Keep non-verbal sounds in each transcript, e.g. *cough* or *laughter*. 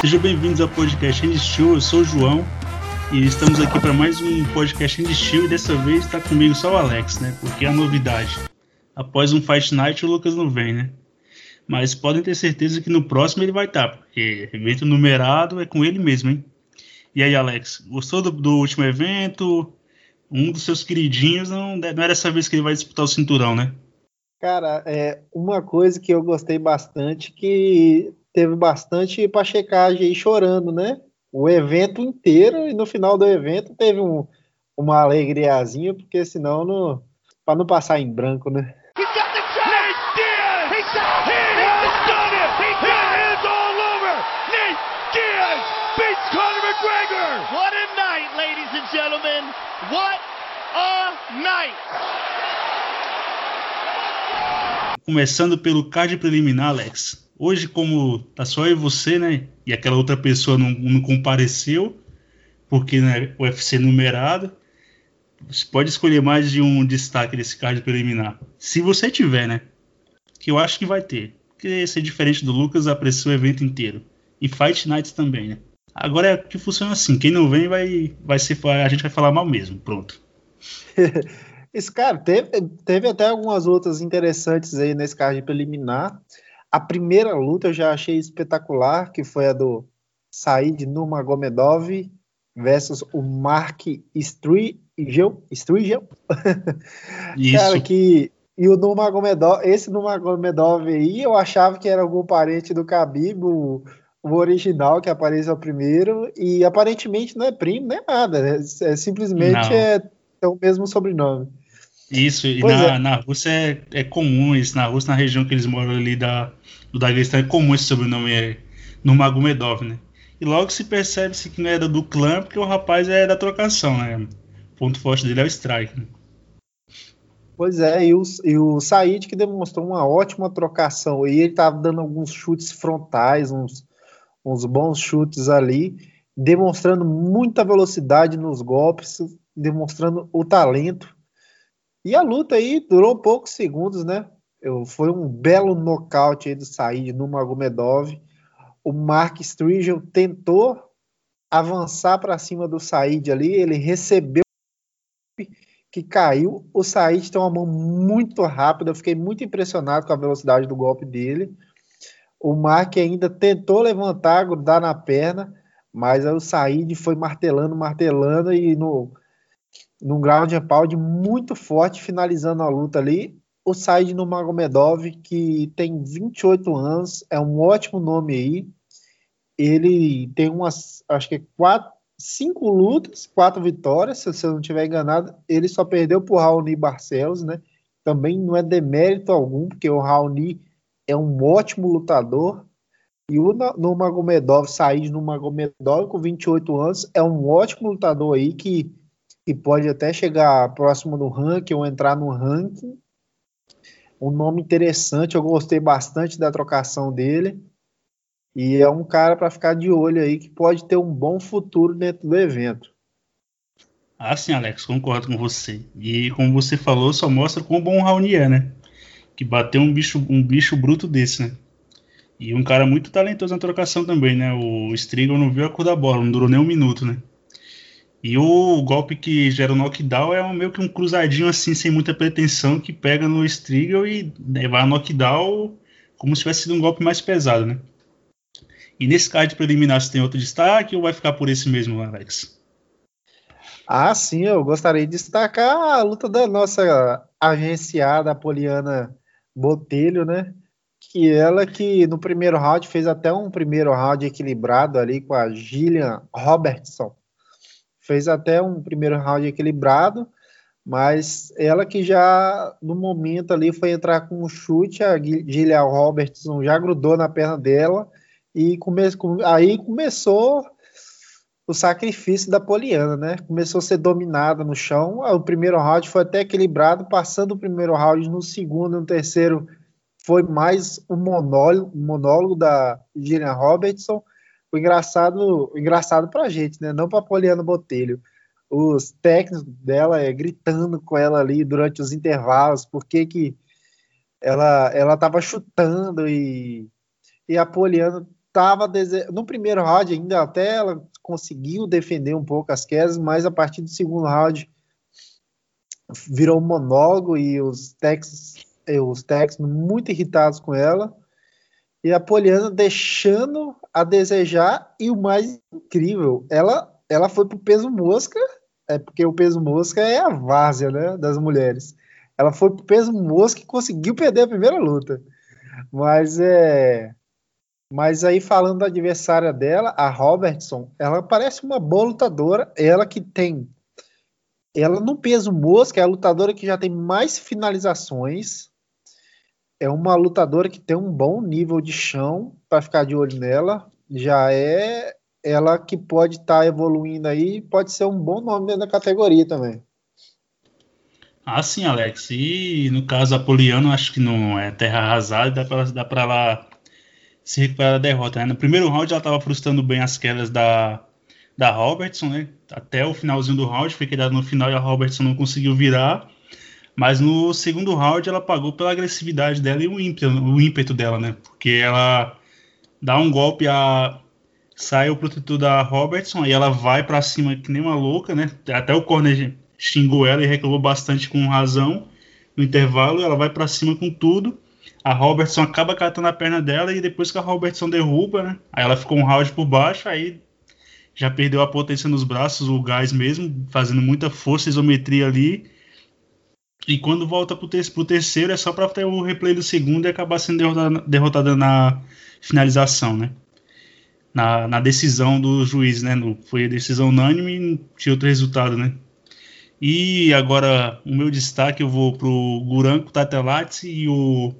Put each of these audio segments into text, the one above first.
Sejam bem-vindos ao podcast Show, eu sou o João e estamos aqui para mais um podcast Show e dessa vez está comigo só o Alex, né? Porque é a novidade. Após um Fight Night o Lucas não vem, né? Mas podem ter certeza que no próximo ele vai estar, porque evento numerado é com ele mesmo, hein? E aí, Alex, gostou do, do último evento? Um dos seus queridinhos, não, não era dessa vez que ele vai disputar o cinturão, né? Cara, é uma coisa que eu gostei bastante, que teve bastante para checagem aí chorando, né? O evento inteiro e no final do evento teve um, uma alegriazinha, porque senão não, para não passar em branco, né? Começando pelo card preliminar, Alex. Hoje, como tá só eu e você, né? E aquela outra pessoa não, não compareceu, porque né, o UFC numerado. Você pode escolher mais de um destaque desse card preliminar. Se você tiver, né? Que eu acho que vai ter. Porque ser diferente do Lucas, apreciou o evento inteiro. E Fight Nights também, né? Agora é que funciona assim, quem não vem vai, vai ser, a gente vai falar mal mesmo, pronto. *laughs* Esse cara teve, teve até algumas lutas interessantes aí nesse card preliminar. A primeira luta eu já achei espetacular, que foi a do Said Nurmagomedov versus o Mark Strigel, Strigel. *laughs* Isso. Cara, que e o Nurmagomedov, esse Nurmagomedov aí, eu achava que era algum parente do Khabib, o, o original que aparece ao primeiro, e aparentemente não é primo, nem nada, né? é, simplesmente é, é, o mesmo sobrenome. Isso, e na, é. na Rússia é, é, comum isso, na Rússia, na região que eles moram ali da, do Daguestão, é comum esse sobrenome é, no Magomedov, né? E logo se percebe-se que não era do clã, porque o rapaz é da trocação, né? O ponto forte dele é o strike, né? Pois é, e o, e o Said que demonstrou uma ótima trocação, e ele estava dando alguns chutes frontais, uns, uns bons chutes ali, demonstrando muita velocidade nos golpes, demonstrando o talento. E a luta aí durou poucos segundos, né? Eu, foi um belo nocaute aí do Said no Magomedov. O Mark Strigel tentou avançar para cima do Said ali, ele recebeu que caiu. O Said tem uma mão muito rápida, eu fiquei muito impressionado com a velocidade do golpe dele. O Mark ainda tentou levantar, grudar na perna, mas aí o Said foi martelando, martelando e no num ground and pound muito forte, finalizando a luta ali. O Said no Magomedov, que tem 28 anos, é um ótimo nome aí. Ele tem umas, acho que quatro, cinco lutas, quatro vitórias, se eu não estiver enganado. Ele só perdeu para o Raoni Barcelos, né? Também não é demérito algum, porque o Raoni é um ótimo lutador. E o Nurmagomedov, Said Nurmagomedov, com 28 anos, é um ótimo lutador aí que, que pode até chegar próximo do ranking ou entrar no ranking. Um nome interessante, eu gostei bastante da trocação dele. E é um cara para ficar de olho aí que pode ter um bom futuro dentro do evento. Ah, sim, Alex, concordo com você. E como você falou, só mostra quão bom o Raoni é, né? que bateu um bicho, um bicho bruto desse, né? E um cara muito talentoso na trocação também, né? O Strigo não viu a cor da bola, não durou nem um minuto, né? E o golpe que gera o knockdown é meio que um cruzadinho assim, sem muita pretensão, que pega no Strigo e né, vai a knockdown como se tivesse sido um golpe mais pesado, né? E nesse card preliminar, você tem outro destaque ou vai ficar por esse mesmo, Alex? Ah, sim, eu gostaria de destacar a luta da nossa agenciada Poliana Botelho, né? Que ela que no primeiro round fez até um primeiro round equilibrado ali com a Gillian Robertson. Fez até um primeiro round equilibrado, mas ela que já no momento ali foi entrar com um chute, a Gillian Robertson já grudou na perna dela e come, aí começou o sacrifício da Poliana, né? Começou a ser dominada no chão. O primeiro round foi até equilibrado, passando o primeiro round no segundo, no terceiro foi mais um monólogo, um monólogo da Gillian Robertson. O engraçado, o engraçado pra gente, né? Não pra Poliana Botelho. Os técnicos dela é gritando com ela ali durante os intervalos, porque que ela ela tava chutando e e a Poliana tava dese... no primeiro round ainda até ela conseguiu defender um pouco as quedas, mas a partir do segundo round virou um monólogo e os Texas, os Texas muito irritados com ela. E a Poliana deixando a desejar e o mais incrível, ela ela foi pro peso mosca, é porque o peso mosca é a várzea, né, das mulheres. Ela foi pro peso mosca e conseguiu perder a primeira luta. Mas é mas aí falando da adversária dela, a Robertson, ela parece uma boa lutadora, ela que tem ela no peso mosca é a lutadora que já tem mais finalizações. É uma lutadora que tem um bom nível de chão para ficar de olho nela. Já é ela que pode estar tá evoluindo aí, pode ser um bom nome dentro da categoria também. Ah, sim, Alex. E no caso Apoliano, acho que não é terra arrasada, dá para ela se recuperar da derrota. Né? No primeiro round ela estava frustrando bem as quedas da, da Robertson, né? Até o finalzinho do round, foi quedado no final e a Robertson não conseguiu virar. Mas no segundo round ela pagou pela agressividade dela e o ímpeto, o ímpeto dela, né? Porque ela dá um golpe, a, sai o protetor da Robertson, aí ela vai para cima que nem uma louca, né? Até o corner xingou ela e reclamou bastante com razão. No intervalo, ela vai para cima com tudo. A Robertson acaba catando a perna dela e depois que a Robertson derruba, né? Aí ela ficou um round por baixo, aí já perdeu a potência nos braços, o gás mesmo, fazendo muita força, isometria ali. E quando volta pro, ter pro terceiro é só para ter o replay do segundo e acabar sendo derrotada, derrotada na finalização, né? Na, na, decisão do juiz, né? No, foi a decisão unânime e tinha outro resultado, né? E agora o meu destaque eu vou pro Guranco Tatelats e o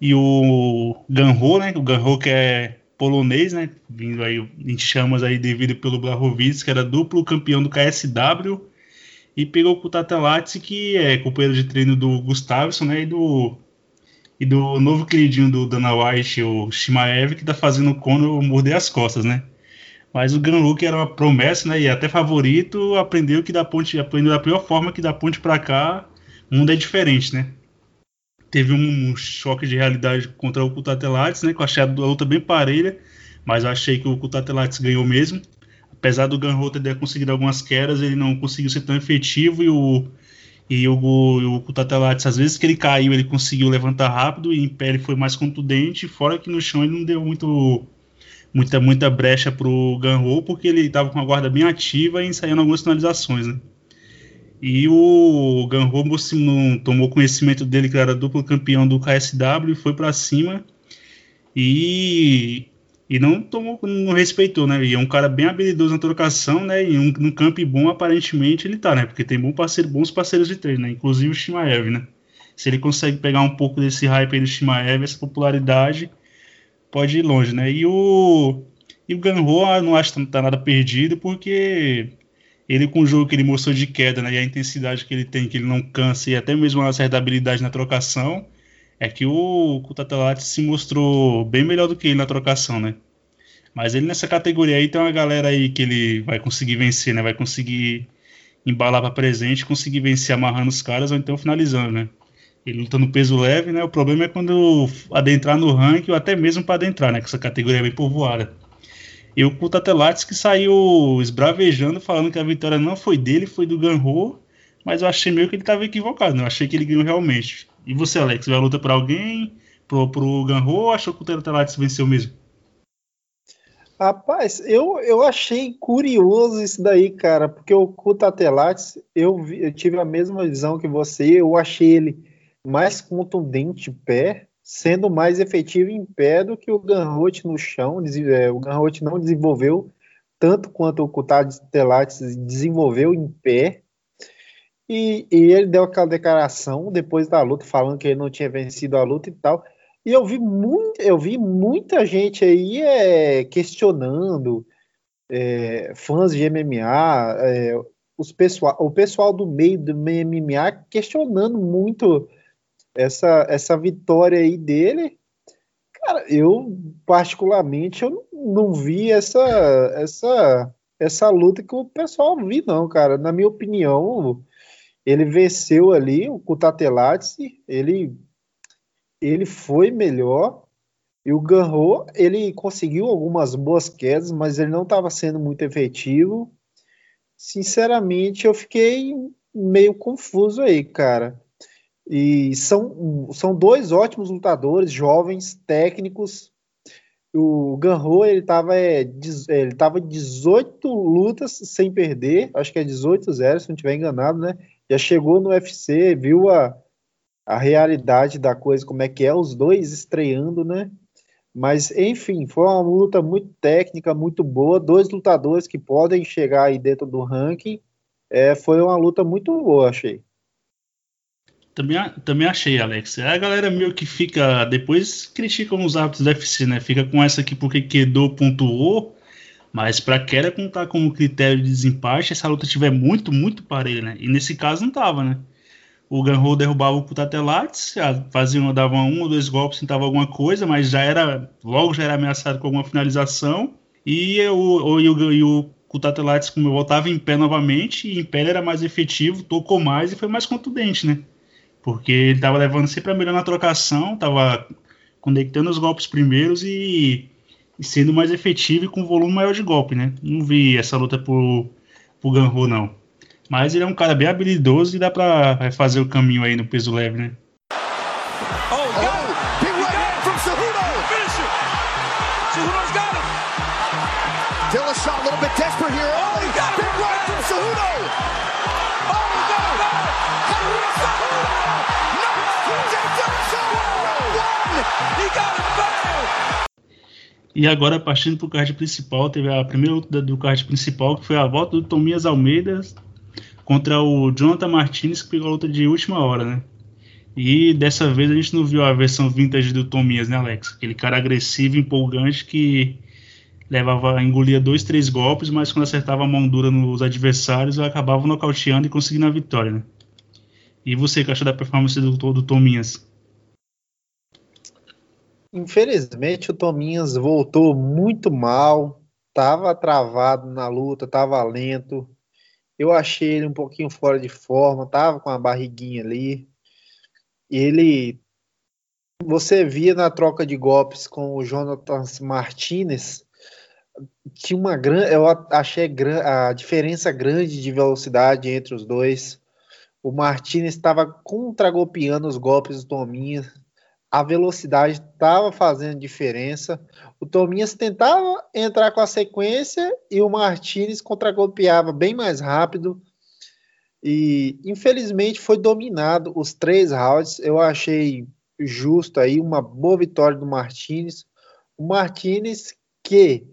e o Ganho, né? O Ganho que é polonês, né? Vindo aí em chamas aí devido pelo Blachowicz, que era duplo campeão do KSW e pegou o Tatelats que é companheiro de treino do Gustavson, né? E do e do novo queridinho do Dana White, o Shimaev, que tá fazendo o Conor morder as costas, né? Mas o Ganru, que era uma promessa, né, e até favorito, aprendeu que da ponte, aprendeu da pior forma que da ponte para cá, o mundo é diferente, né? Teve um, choque de realidade contra o Kutatelates, né, que eu achei a luta bem parelha, mas eu achei que o Kutatelates ganhou mesmo. Apesar do Ganru ter conseguido algumas quedas, ele não conseguiu ser tão efetivo e o e o, o Kutatelates, às vezes que ele caiu, ele conseguiu levantar rápido e em pé ele foi mais contundente, fora que no chão ele não deu muito muita, muita brecha pro Ganro, porque ele estava com a guarda bem ativa e ensaiando algumas finalizações, né? E o Ganro tomou conhecimento dele, que era duplo campeão do KSW, e foi para cima e, e não tomou, não respeitou, né? E é um cara bem habilidoso na trocação, né? E um, no campo bom, aparentemente, ele tá, né? Porque tem bom parceiro, bons parceiros de treino, né? Inclusive o Shimaev, né? Se ele consegue pegar um pouco desse hype aí do Shimaev, essa popularidade, pode ir longe, né? E o, e o Ganho não acho que tá nada perdido, porque ele com o jogo que ele mostrou de queda, né? E a intensidade que ele tem, que ele não cansa, e até mesmo uma certa habilidade na trocação, é que o Kutatelati se mostrou bem melhor do que ele na trocação, né? Mas ele nessa categoria aí tem uma galera aí que ele vai conseguir vencer, né? Vai conseguir embalar para presente, conseguir vencer amarrando os caras ou então finalizando, né? Ele luta no peso leve, né? O problema é quando adentrar no ranking ou até mesmo para adentrar, né? Que essa categoria é bem povoada. E o Kutatelates que saiu esbravejando, falando que a vitória não foi dele, foi do Ganho, mas eu achei meio que ele estava equivocado, né? Eu achei que ele ganhou realmente. E você, Alex, vai luta para alguém? Pro, pro Ganho ou achou que o Kutatelates venceu mesmo? Rapaz, eu, eu achei curioso isso daí, cara, porque o Kutatelates, eu, eu tive a mesma visão que você, eu achei ele mais contundente em pé, sendo mais efetivo em pé do que o Ganrote no chão. É, o Ganrote não desenvolveu tanto quanto o Kutad Telates desenvolveu em pé. E, e, ele deu aquela declaração depois da luta, falando que ele não tinha vencido a luta e tal. E eu vi, muito, eu vi muita gente aí é, questionando, é, fãs de MMA, é, os pessoal, o pessoal do meio do MMA questionando muito essa, essa vitória aí dele, cara, eu particularmente eu não vi essa, essa, essa luta que o pessoal vi, não, cara. Na minha opinião, ele venceu ali o Kutatelates, ele, ele foi melhor. E o Ganro, ele conseguiu algumas boas quedas, mas ele não estava sendo muito efetivo. Sinceramente, eu fiquei meio confuso aí, cara. E são, são dois ótimos lutadores, jovens, técnicos. O Ganro, ele estava é, ele tava 18 lutas sem perder, acho que é 18-0, se não estiver enganado, né? Já chegou no UFC, viu a, a realidade da coisa, como é que é, os dois estreando, né? Mas, enfim, foi uma luta muito técnica, muito boa. Dois lutadores que podem chegar aí dentro do ranking. É, foi uma luta muito boa, achei. Também, também achei, Alex. A galera meio que fica. Depois criticam os árbitros do UFC, né? Fica com essa aqui porque Quedou pontuou. Mas para Kera contar como critério de desempate, essa luta tiver muito, muito parelha, né? E nesse caso não tava, né? o Ganro derrubava o Putatelates, fazia, dava um ou dois golpes, tentava alguma coisa, mas já era logo já era ameaçado com alguma finalização. E o, o, e o, o Kutatelates, como voltava em pé novamente, e em pé era mais efetivo, tocou mais e foi mais contundente, né? Porque ele estava levando sempre a melhor na trocação, estava conectando os golpes primeiros e, e, sendo mais efetivo e com volume maior de golpe, né? Não vi essa luta por, por Ganro, não. Mas ele é um cara bem habilidoso e dá pra fazer o caminho aí no peso leve, né? E agora, partindo para o card principal, teve a primeira luta do card principal, que foi a volta do Tomias Almeida contra o Jonathan Martinez, que pegou a luta de última hora, né? E dessa vez a gente não viu a versão vintage do Tomias, né, Alex? Aquele cara agressivo, empolgante que levava, engolia dois, três golpes, mas quando acertava a mão dura nos adversários, acabava nocauteando e conseguindo a vitória, né? E você, que achou da performance do, do Tominhas? Infelizmente, o Tominhas voltou muito mal, estava travado na luta, estava lento, eu achei ele um pouquinho fora de forma, tava com a barriguinha ali. Ele você via na troca de golpes com o Jonathan Martinez tinha uma grande, eu achei a diferença grande de velocidade entre os dois. O Martinez estava contragolpeando os golpes do Tominha. A velocidade estava fazendo diferença. O Tominhas tentava entrar com a sequência e o Martinez contragolpeava bem mais rápido. E infelizmente foi dominado os três rounds. Eu achei justo aí, uma boa vitória do Martinez. O Martinez, que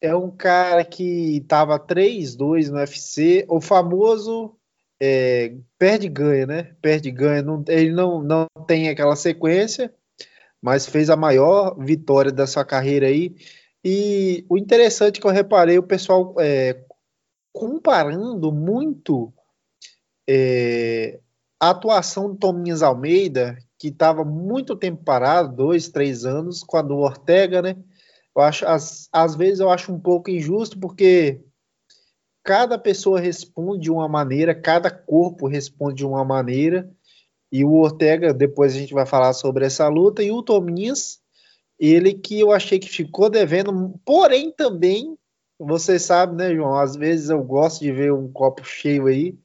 é um cara que estava 3-2 no UFC, o famoso é, perde-ganha, né? Perde-ganha. Ele não, não tem aquela sequência mas fez a maior vitória da sua carreira aí. E o interessante que eu reparei o pessoal é, comparando muito é, a atuação do Tominhas Almeida, que estava muito tempo parado, dois, três anos, com a do Ortega, né? Eu acho, às, às vezes eu acho um pouco injusto, porque cada pessoa responde de uma maneira, cada corpo responde de uma maneira, e o Ortega, depois a gente vai falar sobre essa luta, e o Tominhas, ele que eu achei que ficou devendo, porém também, você sabe, né, João? Às vezes eu gosto de ver um copo cheio aí.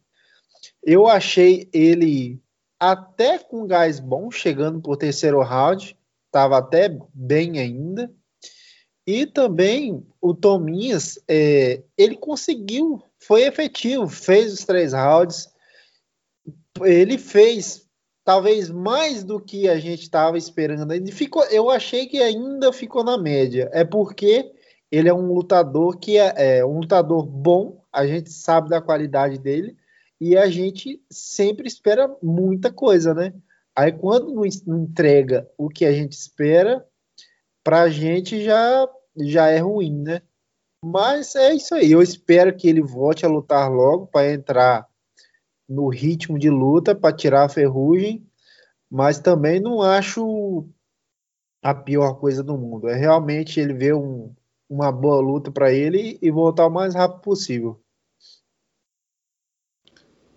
Eu achei ele até com gás bom, chegando por terceiro round, estava até bem ainda. E também o Tominhas, é, ele conseguiu, foi efetivo, fez os três rounds. Ele fez talvez mais do que a gente estava esperando. Ele ficou, eu achei que ainda ficou na média. É porque ele é um lutador que é, é um lutador bom, a gente sabe da qualidade dele e a gente sempre espera muita coisa, né? Aí quando não entrega o que a gente espera, pra gente já já é ruim, né? Mas é isso aí. Eu espero que ele volte a lutar logo para entrar no ritmo de luta para tirar a ferrugem, mas também não acho a pior coisa do mundo. É realmente ele ver um, uma boa luta para ele e voltar o mais rápido possível.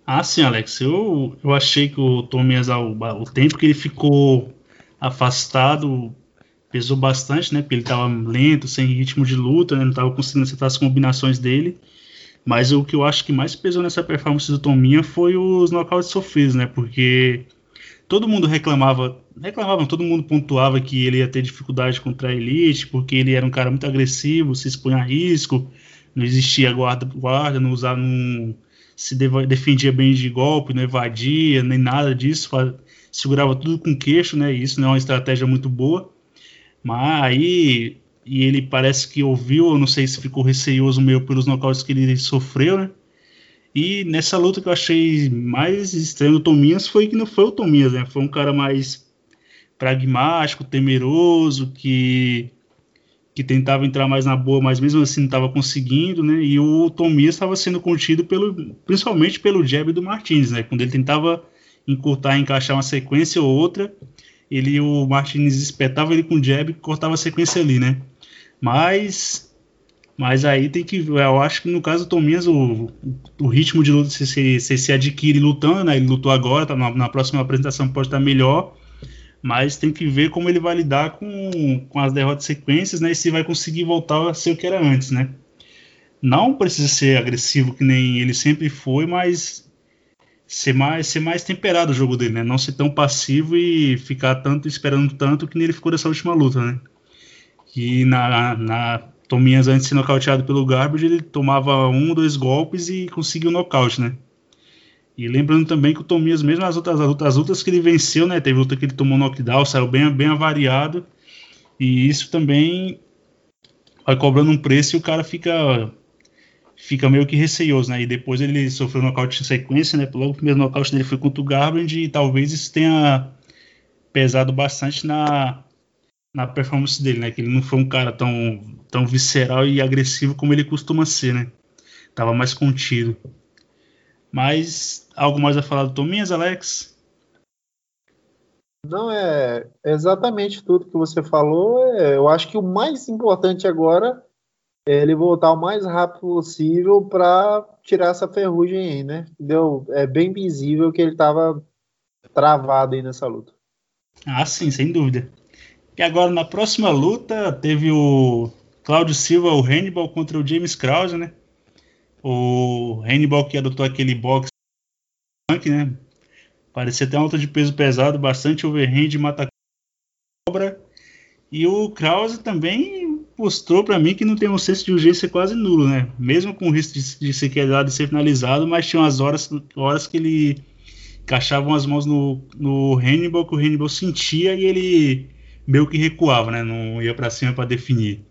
Ah, sim, Alex. Eu, eu achei que o Tomias, o, o tempo que ele ficou afastado, pesou bastante, né? Porque ele estava lento, sem ritmo de luta, né? não estava conseguindo acertar as combinações dele. Mas o que eu acho que mais pesou nessa performance do Tominha foi os nocautes sofridos, né? Porque todo mundo reclamava, reclamava, todo mundo pontuava que ele ia ter dificuldade contra a Elite, porque ele era um cara muito agressivo, se expunha a risco, não existia guarda, guarda não usava, não se defendia bem de golpe, não evadia, nem nada disso, segurava tudo com queixo, né? E isso não é uma estratégia muito boa. Mas aí e ele parece que ouviu, eu não sei se ficou receioso meio pelos nocautes que ele sofreu, né? E nessa luta que eu achei mais estranho do Tominhas foi que não foi o Tominhas, né? Foi um cara mais pragmático, temeroso, que que tentava entrar mais na boa, mas mesmo assim não estava conseguindo, né? E o Tomias estava sendo contido pelo, principalmente pelo jab do Martins, né? Quando ele tentava encurtar, encaixar uma sequência ou outra, ele o Martins espetava ele com jab e cortava a sequência ali, né? Mas mas aí tem que eu acho que no caso do Tomias o, o ritmo de luta se, se, se, se adquire lutando, né? Ele lutou agora, tá na, na próxima apresentação pode estar melhor mas tem que ver como ele vai lidar com, com as derrotas sequências, né? E se vai conseguir voltar a ser o que era antes, né? Não precisa ser agressivo que nem ele sempre foi, mas ser mais, ser mais temperado o jogo dele, né? Não ser tão passivo e ficar tanto esperando tanto que ele ficou nessa última luta, né? Que na, na Tominhas antes de ser nocauteado pelo Garbage, ele tomava um, dois golpes e conseguiu o nocaute, né? E lembrando também que o Tomias, mesmo as outras as lutas, as lutas que ele venceu, né? Teve luta que ele tomou knockdown, saiu bem, bem avariado. E isso também vai cobrando um preço e o cara fica fica meio que receioso, né? E depois ele sofreu um nocaute em sequência, né? Logo o primeiro nocaute dele foi contra o Garbrandt e talvez isso tenha pesado bastante na, na performance dele, né? Que ele não foi um cara tão, tão visceral e agressivo como ele costuma ser, né? Tava mais contido. Mas algo mais a falar do Tominhas, Alex? Não, é exatamente tudo que você falou. É, eu acho que o mais importante agora ele voltar o mais rápido possível para tirar essa ferrugem aí, né? Deu, é bem visível que ele estava travado aí nessa luta. Ah, sim, sem dúvida. E agora na próxima luta teve o Cláudio Silva, o Hannibal contra o James Krause, né? O Hannibal que adotou aquele box né? Parecia até uma luta de peso pesado, bastante overhand, mata cobra. E o Krause também mostrou para mim que não tem um senso de urgência quase nulo, né? Mesmo com o risco de, de ser quedado e ser finalizado, mas tinha umas horas, horas que ele encaixava as mãos no, no Hannibal, que o Hannibal sentia e ele meio que recuava, né? Não ia para cima para definir.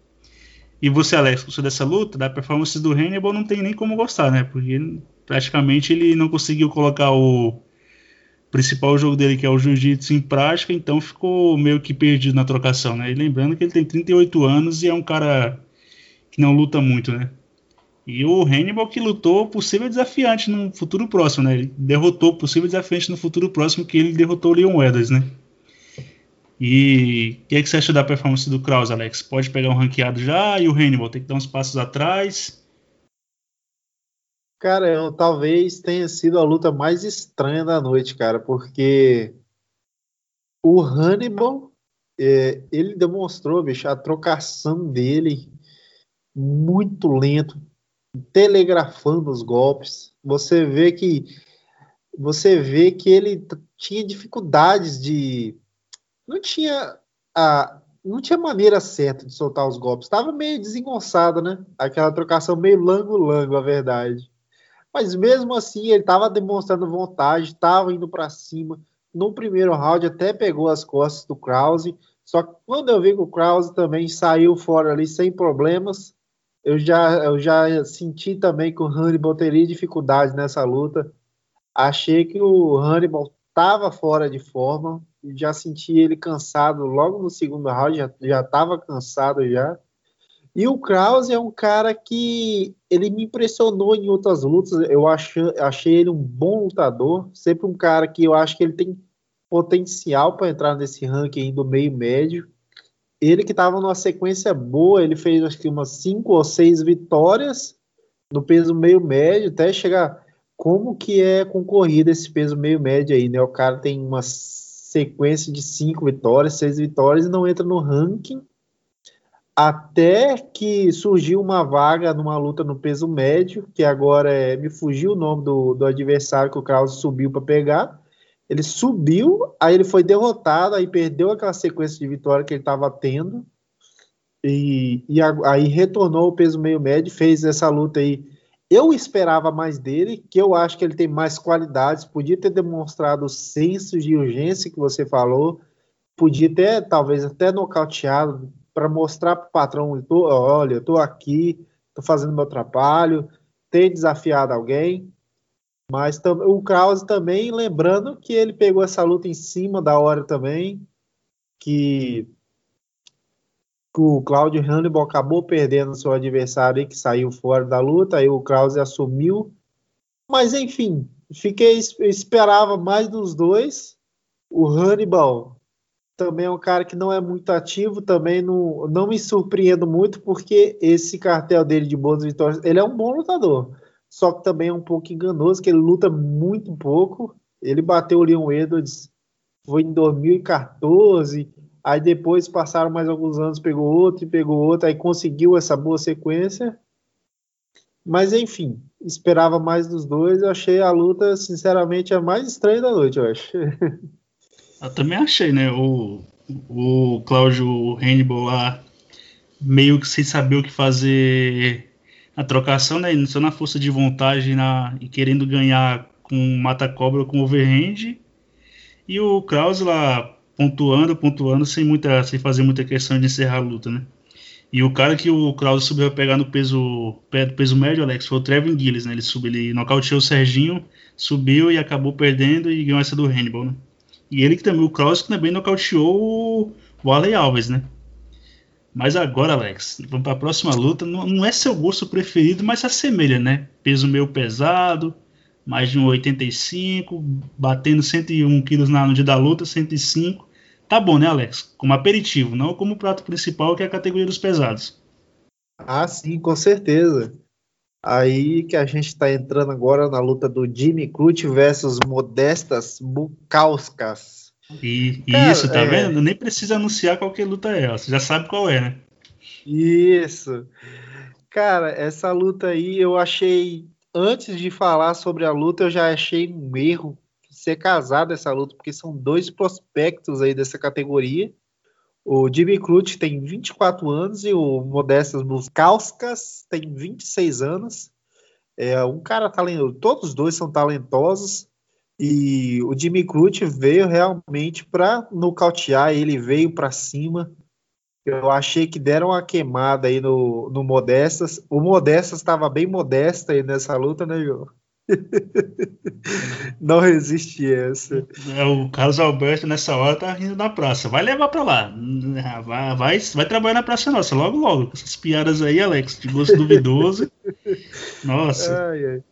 E você, Alex, gostou dessa luta? Da performance do Hannibal não tem nem como gostar, né? Porque praticamente ele não conseguiu colocar o principal jogo dele, que é o jiu-jitsu, em prática, então ficou meio que perdido na trocação, né? E lembrando que ele tem 38 anos e é um cara que não luta muito, né? E o Hannibal que lutou possível desafiante no futuro próximo, né? Ele derrotou possível desafiante no futuro próximo que ele derrotou o Leon Edwards, né? E o que, é que você acha da performance do Kraus, Alex? Pode pegar um ranqueado já e o Hannibal tem que dar uns passos atrás? Cara, eu, talvez tenha sido a luta mais estranha da noite, cara, porque o Hannibal, é, ele demonstrou, bicho, a trocação dele muito lento, telegrafando os golpes. Você vê que você vê que ele tinha dificuldades de não tinha a não tinha maneira certa de soltar os golpes. Estava meio desengonçado, né? Aquela trocação meio lango-lango, a verdade. Mas mesmo assim, ele estava demonstrando vontade, estava indo para cima. No primeiro round, até pegou as costas do Krause. Só que quando eu vi que o Krause também saiu fora ali sem problemas, eu já, eu já senti também que o Hannibal teria dificuldade nessa luta. Achei que o Hannibal estava fora de forma, já senti ele cansado logo no segundo round, já estava cansado já. E o Krause é um cara que ele me impressionou em outras lutas. Eu achei, ele um bom lutador, sempre um cara que eu acho que ele tem potencial para entrar nesse ranking do meio médio. Ele que estava numa sequência boa, ele fez acho que umas cinco ou seis vitórias no peso meio médio, até chegar como que é concorrido esse peso meio médio aí, né? O cara tem umas sequência de cinco vitórias, seis vitórias e não entra no ranking até que surgiu uma vaga numa luta no peso médio, que agora é, me fugiu o nome do, do adversário que o Krause subiu para pegar. Ele subiu, aí ele foi derrotado, aí perdeu aquela sequência de vitória que ele estava tendo, e, e a, aí retornou ao peso meio médio, fez essa luta aí. Eu esperava mais dele, que eu acho que ele tem mais qualidades, podia ter demonstrado o senso de urgência que você falou, podia ter, talvez, até nocauteado para mostrar para o patrão, tô, olha, eu estou aqui, estou fazendo meu trabalho, ter desafiado alguém, mas o Krause também, lembrando que ele pegou essa luta em cima da hora também, que, que o Claudio Hannibal acabou perdendo seu adversário que saiu fora da luta, aí o Krause assumiu, mas enfim, fiquei esperava mais dos dois. O Hannibal também é um cara que não é muito ativo, também não, não me surpreendo muito, porque esse cartel dele de boas vitórias, ele é um bom lutador, só que também é um pouco enganoso, que ele luta muito pouco. Ele bateu o Leon Edwards, foi em 2014, aí depois passaram mais alguns anos, pegou outro e pegou outro, aí conseguiu essa boa sequência. Mas enfim, esperava mais dos dois. Eu achei a luta, sinceramente, a mais estranha da noite, eu acho. *laughs* Eu também achei, né? O, o Cláudio Hannibal lá, meio que sem saber o que fazer a trocação, né? Só na força de vontade na, e querendo ganhar com mata-cobra com overhand. E o Kraus lá pontuando, pontuando, sem, muita, sem fazer muita questão de encerrar a luta, né? E o cara que o Kraus subiu a pegar no peso, peso médio, Alex, foi o Trevin Gillis, né? Ele subiu, ele nocauteou o Serginho, subiu e acabou perdendo e ganhou essa do Hannibal, né? E ele que também, o Kraus, que também nocauteou o Allen Alves, né? Mas agora, Alex, vamos para a próxima luta. Não, não, é seu gosto preferido, mas se assemelha, né? Peso meio pesado, mais de um 85, batendo 101 quilos no dia da luta, 105. Tá bom, né, Alex? Como aperitivo, não como prato principal, que é a categoria dos pesados. Ah, sim, com certeza. Aí que a gente está entrando agora na luta do Jimmy Crute versus Modestas Bukauskas. E, Cara, isso, tá é... vendo? Nem precisa anunciar qual que luta é, você já sabe qual é, né? Isso. Cara, essa luta aí eu achei. Antes de falar sobre a luta, eu já achei um erro ser casado essa luta, porque são dois prospectos aí dessa categoria. O Jimmy Crute tem 24 anos e o Modestas Buskauskas tem 26 anos. É um cara talentoso, todos os dois são talentosos. E o Jimmy Crute veio realmente para nocautear, ele veio para cima. Eu achei que deram uma queimada aí no, no Modestas. O Modestas estava bem modesto aí nessa luta, né, João? *laughs* Não resiste essa. É, o Carlos Alberto nessa hora tá rindo na praça. Vai levar pra lá. Vai, vai, vai trabalhar na praça nossa, logo, logo. Com essas piadas aí, Alex, de gosto duvidoso. *laughs* Nossa. Ai, ai.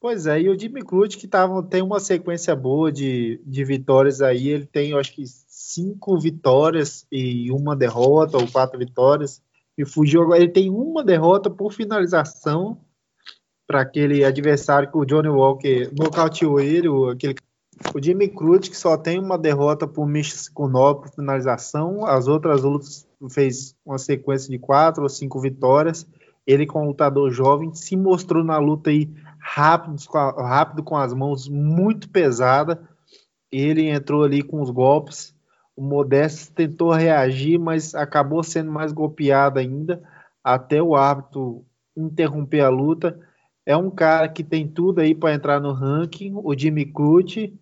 Pois é, e o Jimmy Crute que tava, tem uma sequência boa de, de vitórias aí. Ele tem, acho que, cinco vitórias e uma derrota, ou quatro vitórias. E fugiu agora. Ele tem uma derrota por finalização para aquele adversário que o Johnny Walker nocauteou ele, o, aquele, o Jimmy Cruz, que só tem uma derrota por Michikunov por finalização, as outras lutas fez uma sequência de quatro ou cinco vitórias. Ele, como lutador jovem, se mostrou na luta aí rápido, rápido com as mãos, muito pesada. Ele entrou ali com os golpes. O Modesto tentou reagir, mas acabou sendo mais golpeado ainda, até o árbitro interromper a luta é um cara que tem tudo aí para entrar no ranking. O Jimmy Crute,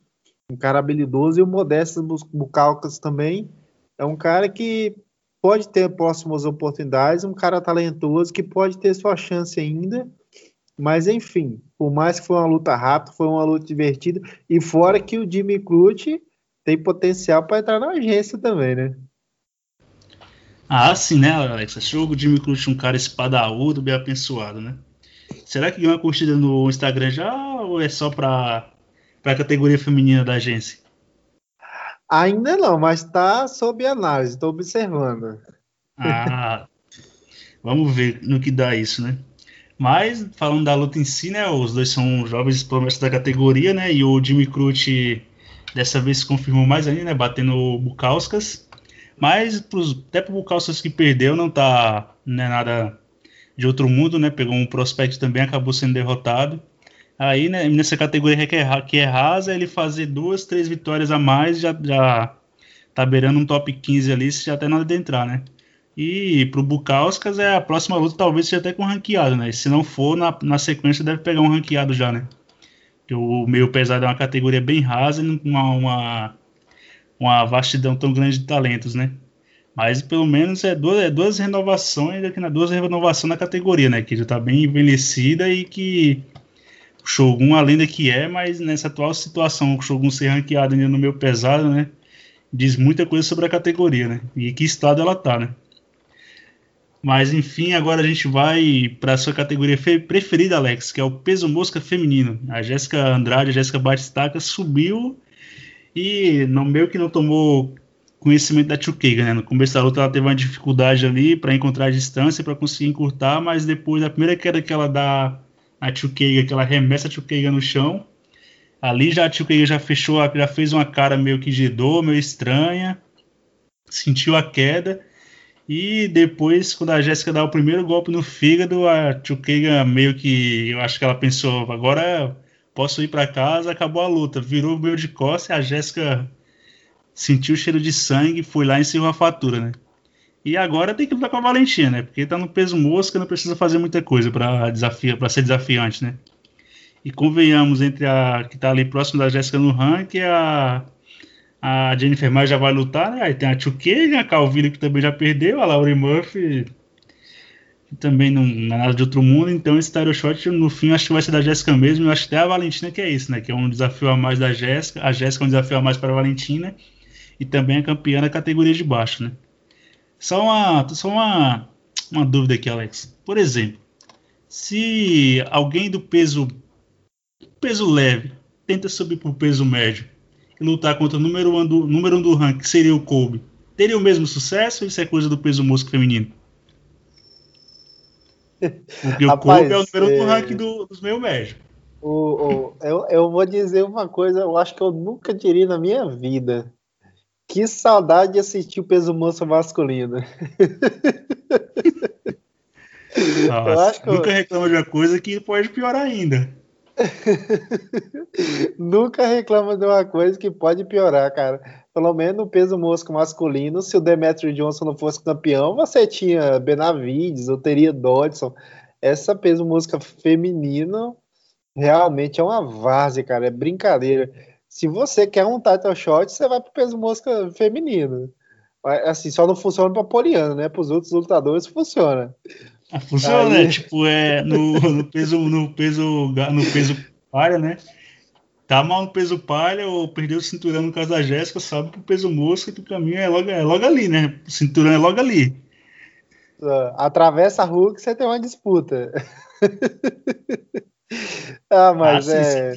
um cara habilidoso, e o Modestas Bucalcas também. É um cara que pode ter próximas oportunidades, um cara talentoso que pode ter sua chance ainda. Mas enfim, por mais que foi uma luta rápida, foi uma luta divertida. E fora que o Jimmy Crute tem potencial para entrar na agência também, né? Ah, sim, né, Alex? Achou o Jimmy Crute um cara espadaúdo, bem abençoado, né? Será que ganhou uma curtida no Instagram já ou é só para a categoria feminina da agência? Ainda não, mas está sob análise, estou observando. Ah, vamos ver no que dá isso, né? Mas, falando da luta em si, né? Os dois são jovens promessas da categoria, né? E o Jimmy Crute Dessa vez se confirmou mais ainda, né? Batendo o Bukauskas. Mas pros, até pro Bukauskas que perdeu, não tá não é nada de outro mundo, né? Pegou um prospect também, acabou sendo derrotado. Aí, né, nessa categoria que é, que é rasa, ele fazer duas, três vitórias a mais já, já tá beirando um top 15 ali, se já até nada de entrar, né? E pro Bukauskas é a próxima luta, talvez seja até com ranqueado, né? Se não for, na, na sequência deve pegar um ranqueado já, né? Que o meio pesado é uma categoria bem rasa e uma, uma, uma vastidão tão grande de talentos, né? Mas pelo menos é duas, é duas renovações, aqui na duas renovações na categoria, né? Que já tá bem envelhecida e que o Shogun, a lenda que é, mas nessa atual situação, o Shogun ser ranqueado ainda no meio pesado, né? Diz muita coisa sobre a categoria, né? E que estado ela tá, né? Mas enfim, agora a gente vai para a sua categoria preferida, Alex, que é o peso mosca feminino. A Jéssica Andrade, a Jéssica Batistaca subiu e no meio que não tomou conhecimento da Chukeiga, né? No começo da luta ela teve uma dificuldade ali para encontrar a distância, para conseguir encurtar, mas depois da primeira queda que ela dá a Chukeiga, que ela remessa a Chukeiga no chão, ali já a Chukeiga já fechou, já fez uma cara meio que de dor, meio estranha, sentiu a queda e depois, quando a Jéssica dá o primeiro golpe no fígado, a Chukeiga meio que. Eu acho que ela pensou, agora posso ir para casa, acabou a luta. Virou meio de costas e a Jéssica sentiu o cheiro de sangue, foi lá e encerrou a fatura, né? E agora tem que lutar com a Valentina, né? Porque tá no peso mosca, não precisa fazer muita coisa para desafiar, para ser desafiante, né? E convenhamos entre a que tá ali próximo da Jéssica no ranking, a a Jennifer Mai já vai lutar, né? Aí tem a Chuke, a Calvillo que também já perdeu, a Laurie Murphy que também não, não, é nada de outro mundo, então esse title shot no fim acho que vai ser da Jéssica mesmo, eu acho que até a Valentina que é isso, né? Que é um desafio a mais da Jéssica, a Jéssica é um desafio a mais para a Valentina e também a campeã da categoria de baixo, né? Só uma, só uma, uma dúvida aqui, Alex. Por exemplo, se alguém do peso peso leve tenta subir para o peso médio, e lutar contra o número um do, número um do ranking, que seria o Kobe, teria o mesmo sucesso ou isso é coisa do peso mosco feminino? Porque *laughs* Rapaz, o Kobe é o número um do é- ranking do, dos meio médio. O, o, eu, eu vou dizer uma coisa, eu acho que eu nunca diria na minha vida. Que saudade de assistir o peso moço masculino. *laughs* Nossa, que nunca reclama de uma coisa que pode piorar ainda. *laughs* Nunca reclama de uma coisa que pode piorar, cara. Pelo menos no peso mosco masculino, se o Demetrio Johnson não fosse campeão, você tinha Benavides, ou teria Dodson. Essa peso mosca feminino realmente é uma várzea, cara. É brincadeira. Se você quer um title shot, você vai pro peso mosca feminino. Assim, só não funciona pra Poliano, né? Para os outros lutadores funciona. Ah, funciona, Aí... né? Tipo, é no, no, peso, no peso, no peso palha, né? Tá mal no peso palha ou perdeu o cinturão no caso da Jéssica, sabe pro peso mosca que o caminho é logo, é logo ali, né? O cinturão é logo ali. Atravessa a rua que você tem uma disputa. *laughs* ah, mas ah, é.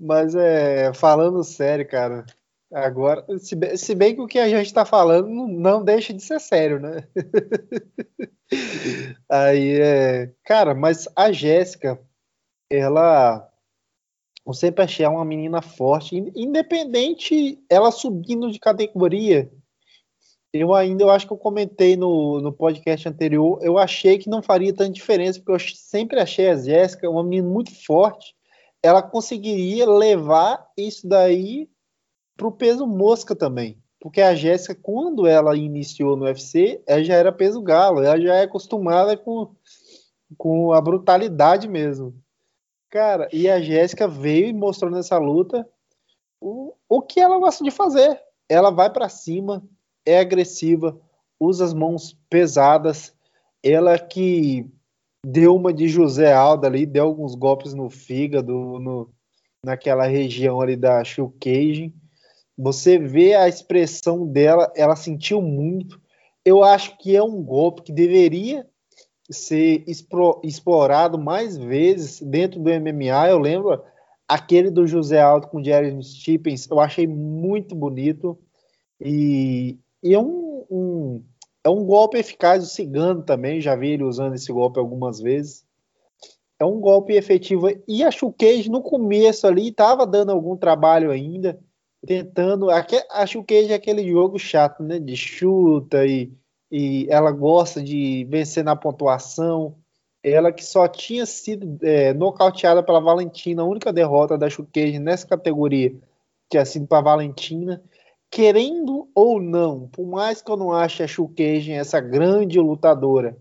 Mas é. Falando sério, cara. Agora, se bem, se bem, que o que a gente está falando não, deixa de ser sério, né? *laughs* Aí é. Cara, mas a Jéssica, ela. Eu sempre achei uma menina forte, independente ela subindo de categoria. Eu ainda, eu acho que eu comentei no, no podcast anterior, eu achei que não faria tanta diferença, porque eu sempre achei a Jéssica uma menina muito forte. Ela conseguiria levar isso daí para o peso mosca também. Porque a Jéssica, quando ela iniciou no UFC, ela já era peso galo, ela já é acostumada com, com a brutalidade mesmo. Cara, e a Jéssica veio e mostrou nessa luta o, o que ela gosta de fazer. Ela vai para cima, é agressiva, usa as mãos pesadas. Ela que deu uma de José Alda ali, deu alguns golpes no fígado, no, naquela região ali da Shulcage. Você vê a expressão dela, ela sentiu muito. Eu acho que é um golpe que deveria ser explorado mais vezes dentro do MMA. Eu lembro aquele do José Aldo com Jeremy Stephens, eu achei muito bonito. E, e é um, é um golpe eficaz. O Cigano também, já vi ele usando esse golpe algumas vezes. é um golpe efetivo. E a Showcase no começo ali estava dando algum trabalho ainda, tentando. A Showcase é aquele jogo chato, né? De chuta e, e ela gosta de vencer na pontuação. Ela que só tinha sido é, nocauteada pela Valentina, a única derrota da Showcase nessa categoria tinha sido para Valentina. Querendo ou não, por mais que eu não ache a Showcase essa grande lutadora,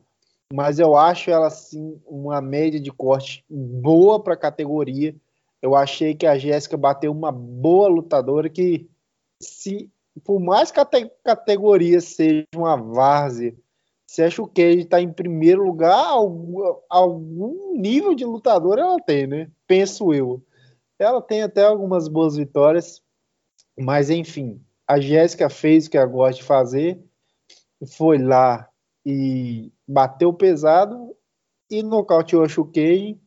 mas eu acho ela sim uma média de corte boa para a categoria. Eu achei que a Jéssica bateu uma boa lutadora que se por mais que a categoria seja uma várzea, se a Shukei está em primeiro lugar, algum, algum nível de lutador ela tem, né? Penso eu. Ela tem até algumas boas vitórias, mas enfim, a Jéssica fez o que ela gosta de fazer, foi lá e bateu pesado e nocauteou a Shukei,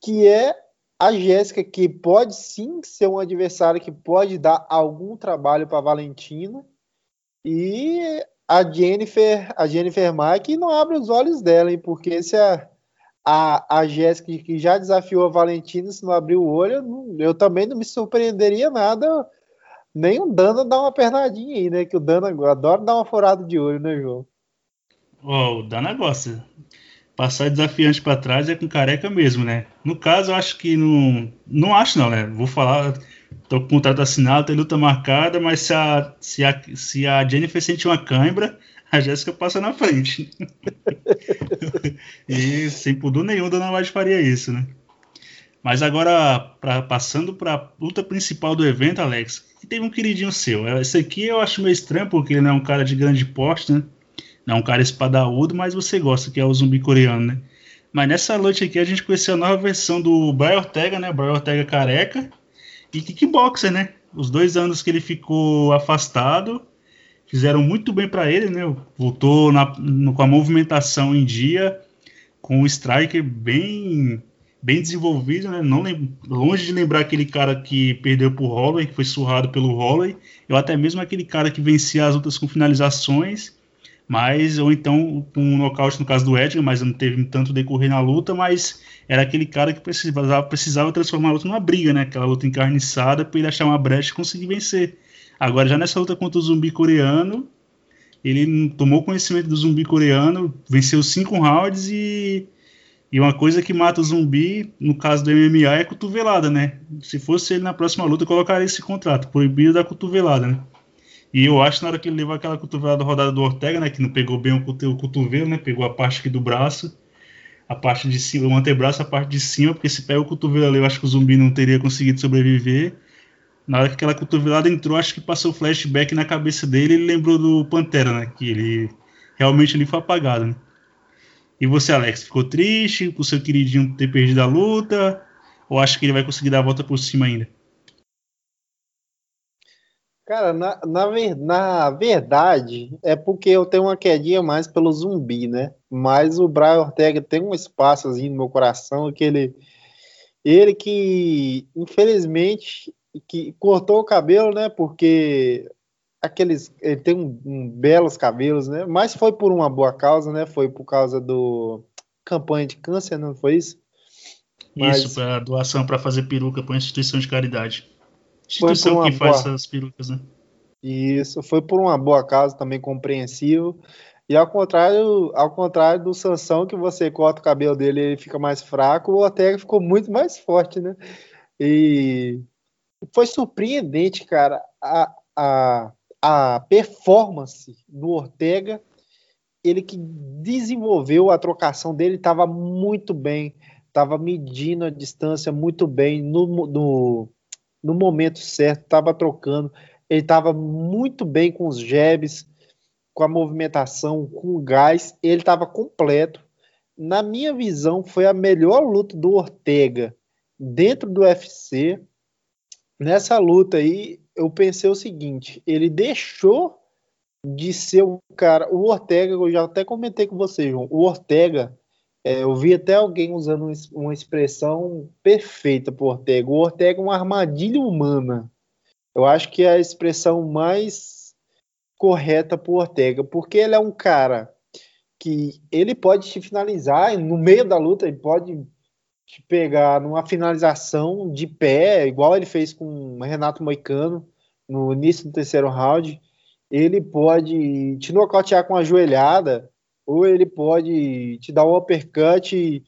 que é a Jéssica, que pode sim ser um adversário que pode dar algum trabalho para Valentina. E a Jennifer, a Jennifer Mike não abre os olhos dela, hein? Porque se a, a, a Jéssica, que já desafiou a Valentina, se não abrir o olho, eu, não, eu também não me surpreenderia nada. Nem o Dana dá uma pernadinha aí, né? Que o Dana adora dar uma furada de olho, né, João? Oh, o Dana gosta. Passar desafiante para trás é com careca mesmo, né? No caso, eu acho que não. Não acho, não, né? Vou falar. Tô com contrato assinado, tem luta marcada, mas se a, se a, se a Jennifer sentir uma cãibra, a Jéssica passa na frente. *laughs* e sem pudor nenhum, Dona White faria isso, né? Mas agora, pra, passando para a luta principal do evento, Alex, que teve um queridinho seu. Esse aqui eu acho meio estranho, porque ele não é um cara de grande porte, né? Não é um cara espadaúdo, mas você gosta, que é o zumbi coreano, né? Mas nessa noite aqui a gente conheceu a nova versão do Brian Ortega, né? Brian Ortega careca e kickboxer, né? Os dois anos que ele ficou afastado fizeram muito bem para ele, né? Voltou na, no, com a movimentação em dia, com o striker bem bem desenvolvido, né? Não longe de lembrar aquele cara que perdeu pro Holloway, que foi surrado pelo Holloway, ou até mesmo aquele cara que vencia as lutas com finalizações mas ou então um nocaute no caso do Edgar, mas não teve tanto decorrer na luta, mas era aquele cara que precisava, precisava transformar a luta numa briga, né? Aquela luta encarniçada para ele achar uma brecha e conseguir vencer. Agora já nessa luta contra o zumbi coreano, ele tomou conhecimento do zumbi coreano, venceu cinco rounds e e uma coisa que mata o zumbi, no caso do MMA, é cotovelada, né? Se fosse ele na próxima luta, eu colocaria esse contrato, proibido da cotovelada, né? E eu acho que na hora que ele levou aquela cotovelada rodada do Ortega, né? Que não pegou bem o, cotovelo, né? Pegou a parte aqui do braço, a parte de cima, o antebraço, a parte de cima, porque se pega o cotovelo ali, eu acho que o zumbi não teria conseguido sobreviver. Na hora que aquela cotovelada entrou, acho que passou flashback na cabeça dele, ele lembrou do Pantera, né? Que ele realmente ali foi apagado, né? E você, Alex, ficou triste por seu queridinho ter perdido a luta? Ou acha que ele vai conseguir dar a volta por cima ainda? Cara, na, na, na, verdade, é porque eu tenho uma quedinha mais pelo zumbi, né? Mas o Brian Ortega tem um espaçozinho no meu coração que ele, ele que, infelizmente, que cortou o cabelo, né? Porque aqueles, ele tem um, um, belos cabelos, né? Mas foi por uma boa causa, né? Foi por causa do campanha de câncer, não foi isso? Mas... Isso, para doação para fazer peruca para uma instituição de caridade. Instituição que faz boa... essas perucas, né? Isso, foi por uma boa causa também compreensível. E ao contrário, ao contrário do Sansão, que você corta o cabelo dele e ele fica mais fraco, o Ortega ficou muito mais forte, né? E foi surpreendente, cara, a, a, a performance do Ortega. Ele que desenvolveu a trocação dele estava muito bem, estava medindo a distância muito bem no, no no momento certo, estava trocando. Ele estava muito bem com os jabs, com a movimentação, com o gás. Ele estava completo. Na minha visão, foi a melhor luta do Ortega dentro do UFC. Nessa luta aí, eu pensei o seguinte: ele deixou de ser um cara. O Ortega, eu já até comentei com você, João. O Ortega é, eu vi até alguém usando uma expressão perfeita para Ortega. O Ortega é uma armadilha humana. Eu acho que é a expressão mais correta para Ortega, porque ele é um cara que ele pode te finalizar no meio da luta, ele pode te pegar numa finalização de pé, igual ele fez com o Renato Moicano no início do terceiro round, ele pode te nocautear com a joelhada, ou ele pode te dar um uppercut e,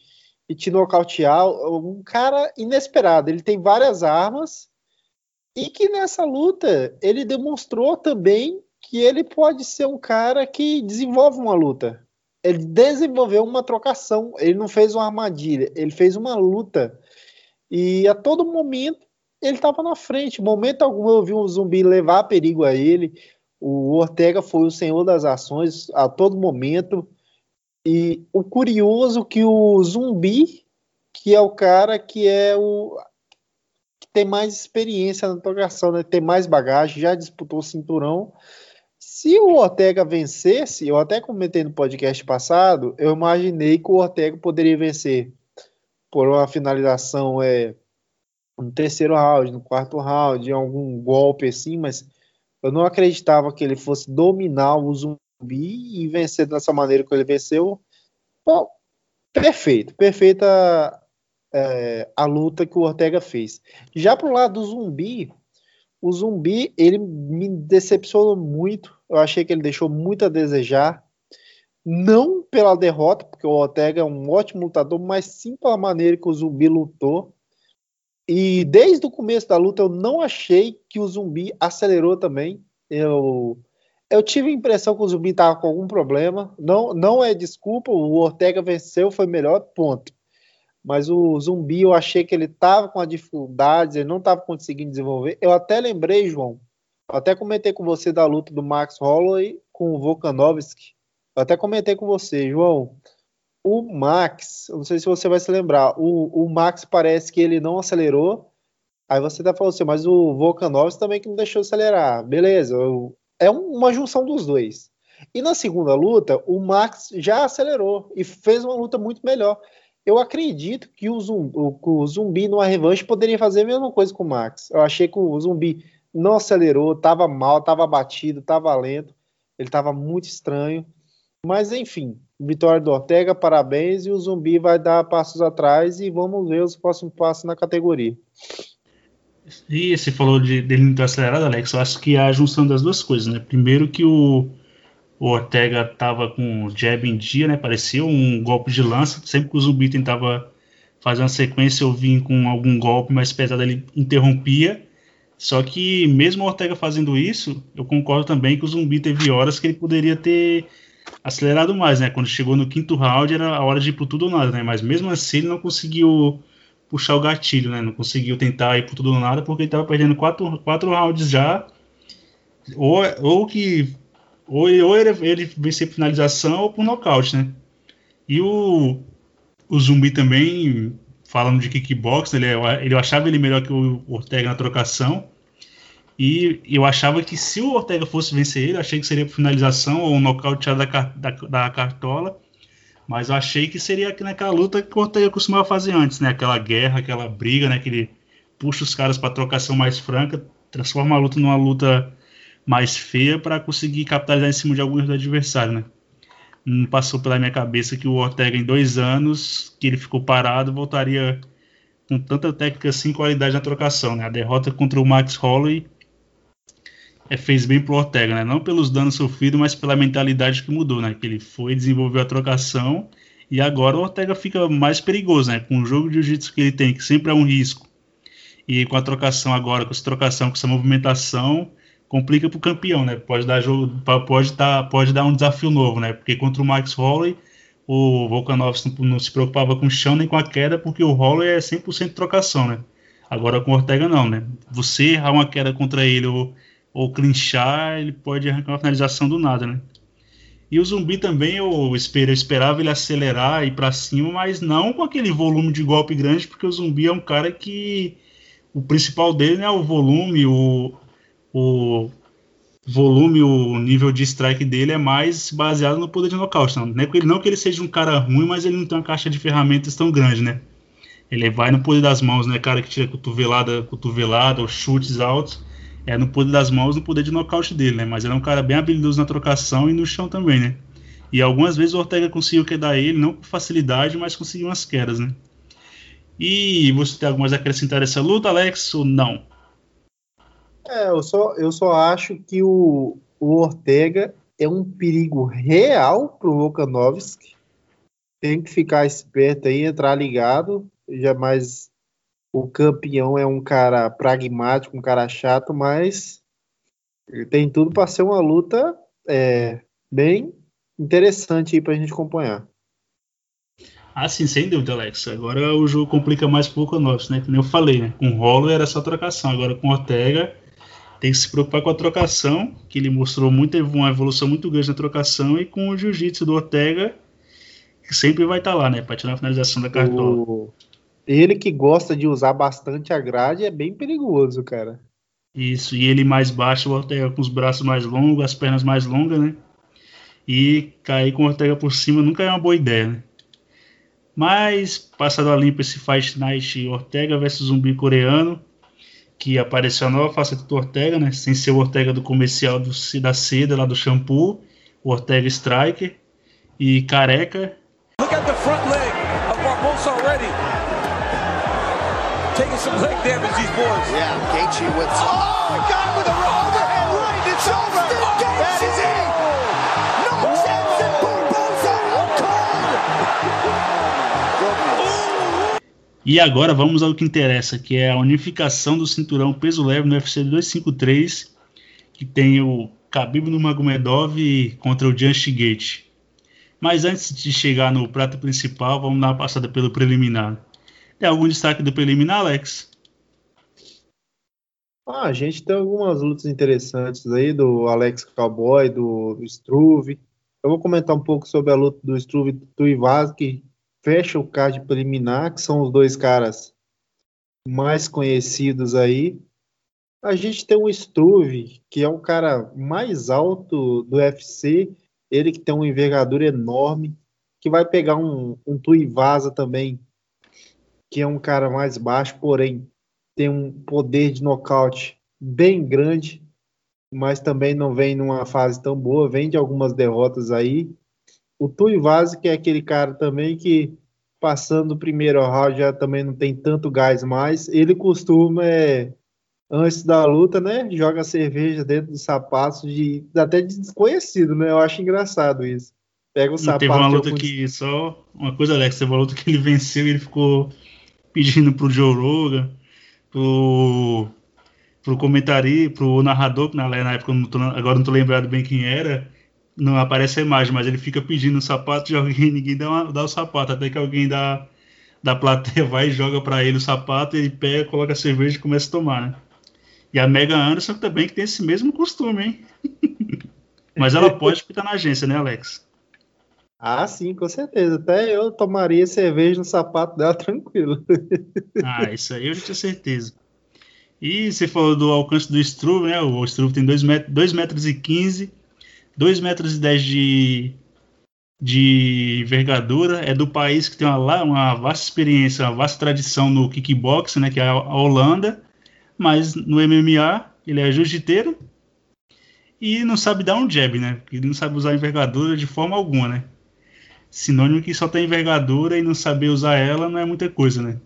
e te nocautear. Um cara inesperado. Ele tem várias armas e que nessa luta ele demonstrou também que ele pode ser um cara que desenvolve uma luta. Ele desenvolveu uma trocação, ele não fez uma armadilha, ele fez uma luta. E a todo momento ele estava na frente. Momento algum eu vi um zumbi levar perigo a ele. O Ortega foi o senhor das ações a todo momento. E o curioso que o zumbi, que é o cara que é o que tem mais experiência na trocação, né? tem mais bagagem, já disputou o cinturão. Se o Ortega vencesse, eu até comentei no podcast passado, eu imaginei que o Ortega poderia vencer por uma finalização é, no terceiro round, no quarto round, algum golpe assim, mas eu não acreditava que ele fosse dominar o zumbi e vencer dessa maneira que ele venceu. Bom, perfeito, perfeita é, a luta que o Ortega fez. Já pro lado do zumbi, o zumbi ele me decepcionou muito. Eu achei que ele deixou muito a desejar. Não pela derrota, porque o Ortega é um ótimo lutador, mas sim pela maneira que o zumbi lutou. E desde o começo da luta eu não achei que o zumbi acelerou também. Eu, eu tive a impressão que o zumbi estava com algum problema. Não, não é desculpa, o Ortega venceu, foi melhor, ponto. Mas o zumbi eu achei que ele estava com dificuldades, ele não estava conseguindo desenvolver. Eu até lembrei, João, até comentei com você da luta do Max Holloway com o Volkanovski. Eu até comentei com você, João o Max, não sei se você vai se lembrar, o, o Max parece que ele não acelerou. Aí você até falou assim, mas o Volkanovski também que não deixou acelerar. Beleza, eu, é uma junção dos dois. E na segunda luta, o Max já acelerou e fez uma luta muito melhor. Eu acredito que o Zumbi, o, o zumbi numa revanche poderia fazer a mesma coisa com o Max. Eu achei que o Zumbi não acelerou, estava mal, estava batido, estava lento, ele estava muito estranho. Mas enfim, vitória do Ortega, parabéns, e o Zumbi vai dar passos atrás e vamos ver os próximos passos na categoria. E você falou de, dele não ter acelerado, Alex, eu acho que é a junção das duas coisas, né? Primeiro que o, o Ortega tava com o jab em dia, né? Parecia um golpe de lança, sempre que o Zumbi tentava fazer uma sequência ou vir com algum golpe mais pesado, ele interrompia. Só que mesmo o Ortega fazendo isso, eu concordo também que o Zumbi teve horas que ele poderia ter acelerado mais, né? Quando chegou no quinto round era a hora de ir pro tudo ou nada, né? Mas mesmo assim ele não conseguiu puxar o gatilho, né? Não conseguiu tentar ir pro tudo ou nada porque ele tava perdendo quatro, quatro rounds já. Ou, ou que. Ou, ou ele, ele vencer finalização ou por nocaute, né? E o, o Zumbi também, falando de kickbox, ele, ele achava ele melhor que o Ortega na trocação. E eu achava que se o Ortega fosse vencer ele, achei que seria por finalização ou um nocaute da, da, da cartola. Mas eu achei que seria naquela luta que o Ortega costumava fazer antes, né? Aquela guerra, aquela briga, né? Que ele puxa os caras para trocação mais franca, transforma a luta numa luta mais feia para conseguir capitalizar em cima de alguns do adversário, né? Não passou pela minha cabeça que o Ortega, em dois anos, que ele ficou parado, voltaria com tanta técnica assim qualidade na trocação, né? A derrota contra o Max Holloway é, fez bem pro Ortega, né? Não pelos danos sofridos, mas pela mentalidade que mudou, né? Que ele foi, desenvolveu a trocação e agora o Ortega fica mais perigoso, né? Com o jogo de jiu-jitsu que ele tem, que sempre é um risco. E com a trocação agora, com essa trocação, com essa movimentação, complica pro campeão, né? Pode dar jogo, pode dar, pode dar um desafio novo, né? Porque contra o Max Holloway, o Volkanovski não, não se preocupava com o chão nem com a queda, porque o Holloway é 100% trocação, né? Agora com o Ortega não, né? Você errar uma queda contra ele ou ou clinchar, ele pode arrancar uma finalização do nada, né? E o zumbi também eu, esper, eu esperava ele acelerar e para cima, mas não com aquele volume de golpe grande, porque o zumbi é um cara que o principal dele é o volume, o, o volume, o nível de strike dele é mais baseado no poder de nocaute. Não, não, não que ele seja um cara ruim, mas ele não tem uma caixa de ferramentas tão grande, né? Ele vai no poder das mãos, né? Cara que tira cotovelada, cotovelada, ou chutes altos é no poder das mãos, no poder de nocaute dele, né? Mas ele é um cara bem habilidoso na trocação e no chão também, né? E algumas vezes o Ortega conseguiu quedar ele, não com facilidade, mas conseguiu umas quedas, né? E você tem algo mais a acrescentar essa luta, Alex, ou não? É, eu só, eu só acho que o, o Ortega é um perigo real pro Volkanovski. Tem que ficar esperto aí, entrar ligado. Jamais o campeão é um cara pragmático, um cara chato, mas tem tudo para ser uma luta é, bem interessante aí pra gente acompanhar. Ah, sim, sem dúvida, Alex. Agora o jogo complica mais pouco o nosso, né? Como eu falei, né? Com o Rolo era só trocação. Agora com o Ortega tem que se preocupar com a trocação, que ele mostrou muito, uma evolução muito grande na trocação, e com o jiu-jitsu do Ortega, que sempre vai estar tá lá, né? Para tirar a finalização da cartola. O... Ele que gosta de usar bastante a grade é bem perigoso, cara. Isso, e ele mais baixo, o Ortega com os braços mais longos, as pernas mais longas, né? E cair com o Ortega por cima nunca é uma boa ideia, né? Mas, passado a limpo esse Fight Night Ortega versus Zumbi coreano, que apareceu a nova faceta do Ortega, né? Sem ser o Ortega do comercial do, da seda, lá do shampoo, o Ortega Striker e careca. Look at the front some leg damage, these boys. Yeah, Gaethje with... Oh, got him with a overhand right. It's over. That is it. E agora vamos ao que interessa, que é a unificação do cinturão peso leve no UFC 253, que tem o Khabib Nurmagomedov contra o Jan Gate. Mas antes de chegar no prato principal, vamos dar uma passada pelo preliminar. Tem algum destaque do preliminar, Alex? Ah, a gente tem algumas lutas interessantes aí do Alex Cowboy, do, Struve. Eu vou comentar um pouco sobre a luta do Struve e do Tuivaz, que fecha o card preliminar, que são os dois caras mais conhecidos aí. A gente tem o Struve, que é o cara mais alto do UFC, ele que tem uma envergadura enorme, que vai pegar um, um Tuivasa também, que é um cara mais baixo, porém tem um poder de nocaute bem grande, mas também não vem numa fase tão boa, vem de algumas derrotas aí. O Tuivasa, que é aquele cara também que passando o primeiro round já também não tem tanto gás mais. Ele costuma, é, antes da luta, né, joga cerveja dentro dos sapatos de até de desconhecido, né? Eu acho engraçado isso. Pega o sapato. Teve uma luta algum... que só uma coisa, Alex, teve uma luta que ele venceu e ele ficou pedindo pro Joe Rogan, pro pro comentarista, pro narrador, que na, na época não tô, agora não tô lembrado bem quem era, não aparece a imagem, mas ele fica pedindo o sapato de alguém, *laughs* ninguém dá, uma, dá o sapato, até que alguém da, da plateia *laughs* vai e joga para ele o sapato, ele pega, coloca a cerveja e começa a tomar, né? E a Mega Anderson também que tem esse mesmo costume, hein? *laughs* mas ela pode porque tá na agência, né, Alex? Ah, sim, com certeza. Até eu tomaria cerveja no sapato dela *laughs* tranquilo. ah, isso aí eu tinha certeza. E você falou do alcance do Struve, né? O Struve tem 2 metros, metros e 15 2 metros e 10 de, de envergadura, é do país que tem uma, uma vasta experiência, uma vasta tradição no kickboxing, né, que é a Holanda, mas no MMA ele é jiu-jiteiro e não sabe dar um jab, né? Ele não sabe usar envergadura de forma alguma, né? Sinônimo que só tem envergadura e não saber usar ela não é muita coisa, né?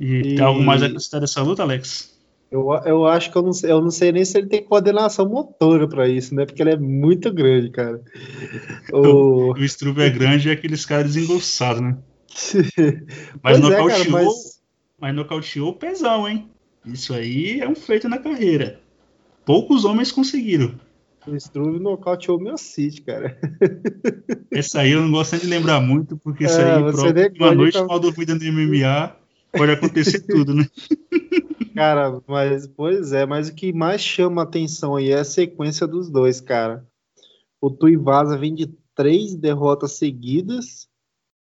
E, e... tem algo mais a acrescentar dessa luta, Alex? Eu, eu acho que eu não, sei, eu não sei nem se ele tem coordenação motora para isso, né? Porque ele é muito grande, cara. *laughs* O, o Struve é grande e é aqueles caras desengolçados, né? *laughs* mas, nocauteou, é, cara, mas... mas nocauteou pesão, hein? Isso aí é um feito na carreira. Poucos homens conseguiram. O Struve nocauteou o meu City, cara. Essa aí eu não gosto de lembrar muito, porque isso é, aí, uma noite tá... mal dormida no MMA, pode acontecer *laughs* tudo, né? Cara, mas pois é, mas o que mais chama atenção aí é a sequência dos dois, cara. O Tuivasa vem de três derrotas seguidas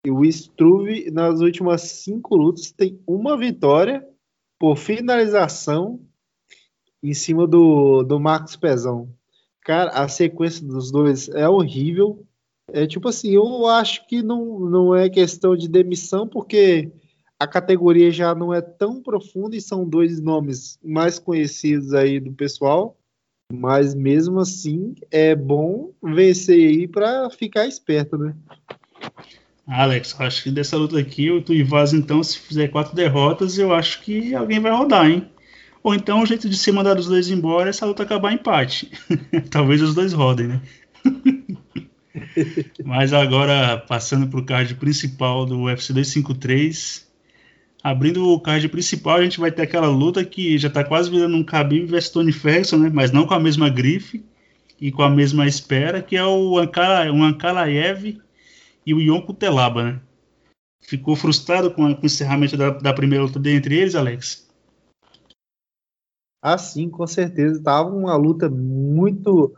e o Struve nas últimas cinco lutas tem uma vitória por finalização em cima do, do Marcos Pezão. Cara, a sequência dos dois é horrível. É tipo assim, eu acho que não, não é questão de demissão, porque a categoria já não é tão profunda e são dois nomes mais conhecidos aí do pessoal, mas mesmo assim é bom vencer aí para ficar esperto, né? Alex, acho que dessa luta aqui, o Tuivaz, então, se fizer quatro derrotas, eu acho que alguém vai rodar, hein? Ou então o jeito de ser mandar os dois embora é essa luta acabar em empate. *laughs* Talvez os dois rodem, né? *laughs* Mas agora, passando para o card principal do UFC 253, abrindo o card principal, a gente vai ter aquela luta que já está quase virando um Khabib vs Tony Ferguson, né? Mas não com a mesma grife e com a mesma espera, que é o Ankara, o Ankalaev e o Yonko Telaba, né? Ficou frustrado com, com o encerramento da, da, primeira luta entre eles, Alex? Ah, sim, com certeza. Tava uma luta muito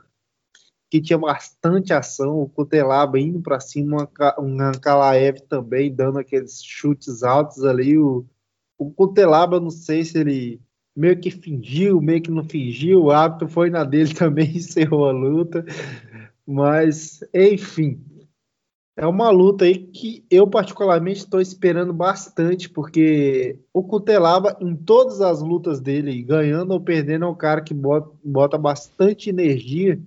que tinha bastante ação. O Kutelaba indo para cima, o Ankalaev também dando aqueles chutes altos ali. O, o Kutelaba, não sei se ele meio que fingiu, meio que não fingiu. O árbitro foi na dele *laughs* também, encerrou a luta. Mas, enfim, é uma luta aí que eu particularmente estou esperando bastante, porque o Cutelaba, em todas as lutas dele, ganhando ou perdendo, é um cara que bota, bota bastante energia,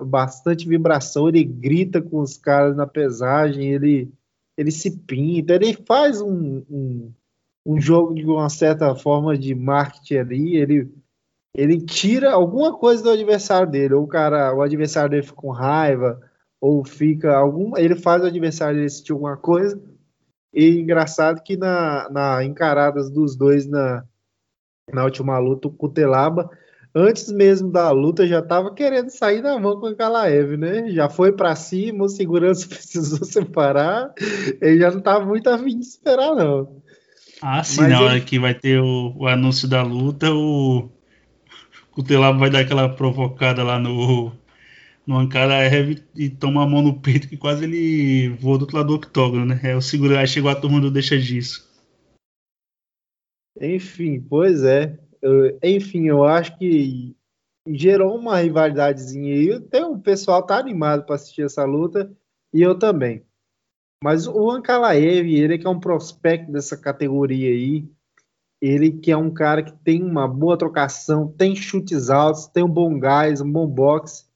bastante vibração, ele grita com os caras na pesagem, ele, ele se pinta, ele faz um, um, um jogo de uma certa forma de marketing ali, ele, ele tira alguma coisa do adversário dele, ou o cara, o adversário dele fica com raiva, ou fica algum. Ele faz o adversário decidir alguma coisa. E engraçado que na, na encaradas dos dois na, na última luta, o Cutelaba, antes mesmo da luta, já estava querendo sair na mão com o Kalaev, né? Já foi para cima, o segurança *laughs* precisou separar, ele já não estava muito afim de esperar, não. Ah, sim, Mas na ele... hora que vai ter o, o anúncio da luta, o Cutelaba vai dar aquela provocada lá no no Ankara heavy e toma a mão no peito que quase ele voa do outro lado do octógono, né? É o seguro, aí chegou a turma do deixa disso. Enfim, pois é. Eu, enfim, eu acho que gerou uma rivalidadezinha aí. Até o pessoal tá animado para assistir essa luta e eu também. Mas o Ankalaev, ele que é um prospecto dessa categoria aí, ele que é um cara que tem uma boa trocação, tem chutes altos, tem um bom gás, um bom boxe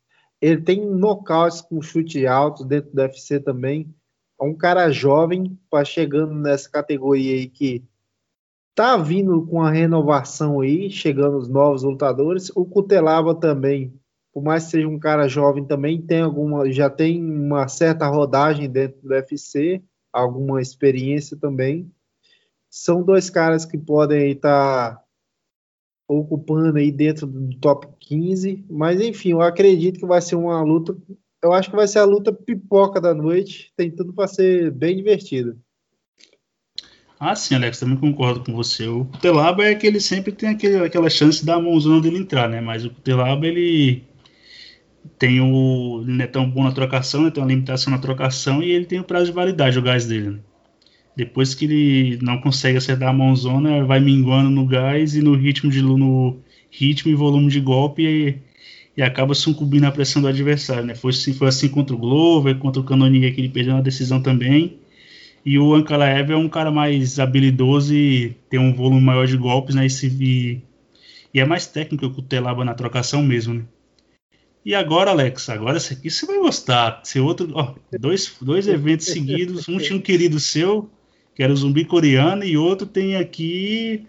ele tem nocautes com chute alto dentro do UFC também. É um cara jovem, tá chegando nessa categoria aí que tá vindo com a renovação aí, chegando os novos lutadores. O Cutelaba também, por mais que seja um cara jovem, também tem alguma, já tem uma certa rodagem dentro do UFC, alguma experiência também. São dois caras que podem estar tá ocupando aí dentro do top 15. Mas enfim, eu acredito que vai ser uma luta. Eu acho que vai ser a luta pipoca da noite. Tem tudo para ser bem divertida. Ah, sim, Alex, também concordo com você. O Cutelaba é que ele sempre tem aquele, aquela chance da mãozona dele entrar, né? Mas o Cutelaba, ele tem o. Ele não é tão bom na trocação, né? tem uma limitação na trocação e ele tem o prazo de validade, o gás dele. Né? Depois que ele não consegue acertar a mãozona, vai minguando no gás e no ritmo de no ritmo e volume de golpe e, e acaba sucumbindo à pressão do adversário. Né? Foi, assim, foi assim contra o Glover, contra o Canonia que ele perdeu na decisão também. E o Ankalaev é um cara mais habilidoso e tem um volume maior de golpes, né? E, se, e, e é mais técnico que o Telaba na trocação mesmo, né? E agora, Alex, agora esse aqui você vai gostar. Ser outro, ó, dois, dois eventos seguidos, um tinha um querido seu, que era o zumbi coreano, e outro tem aqui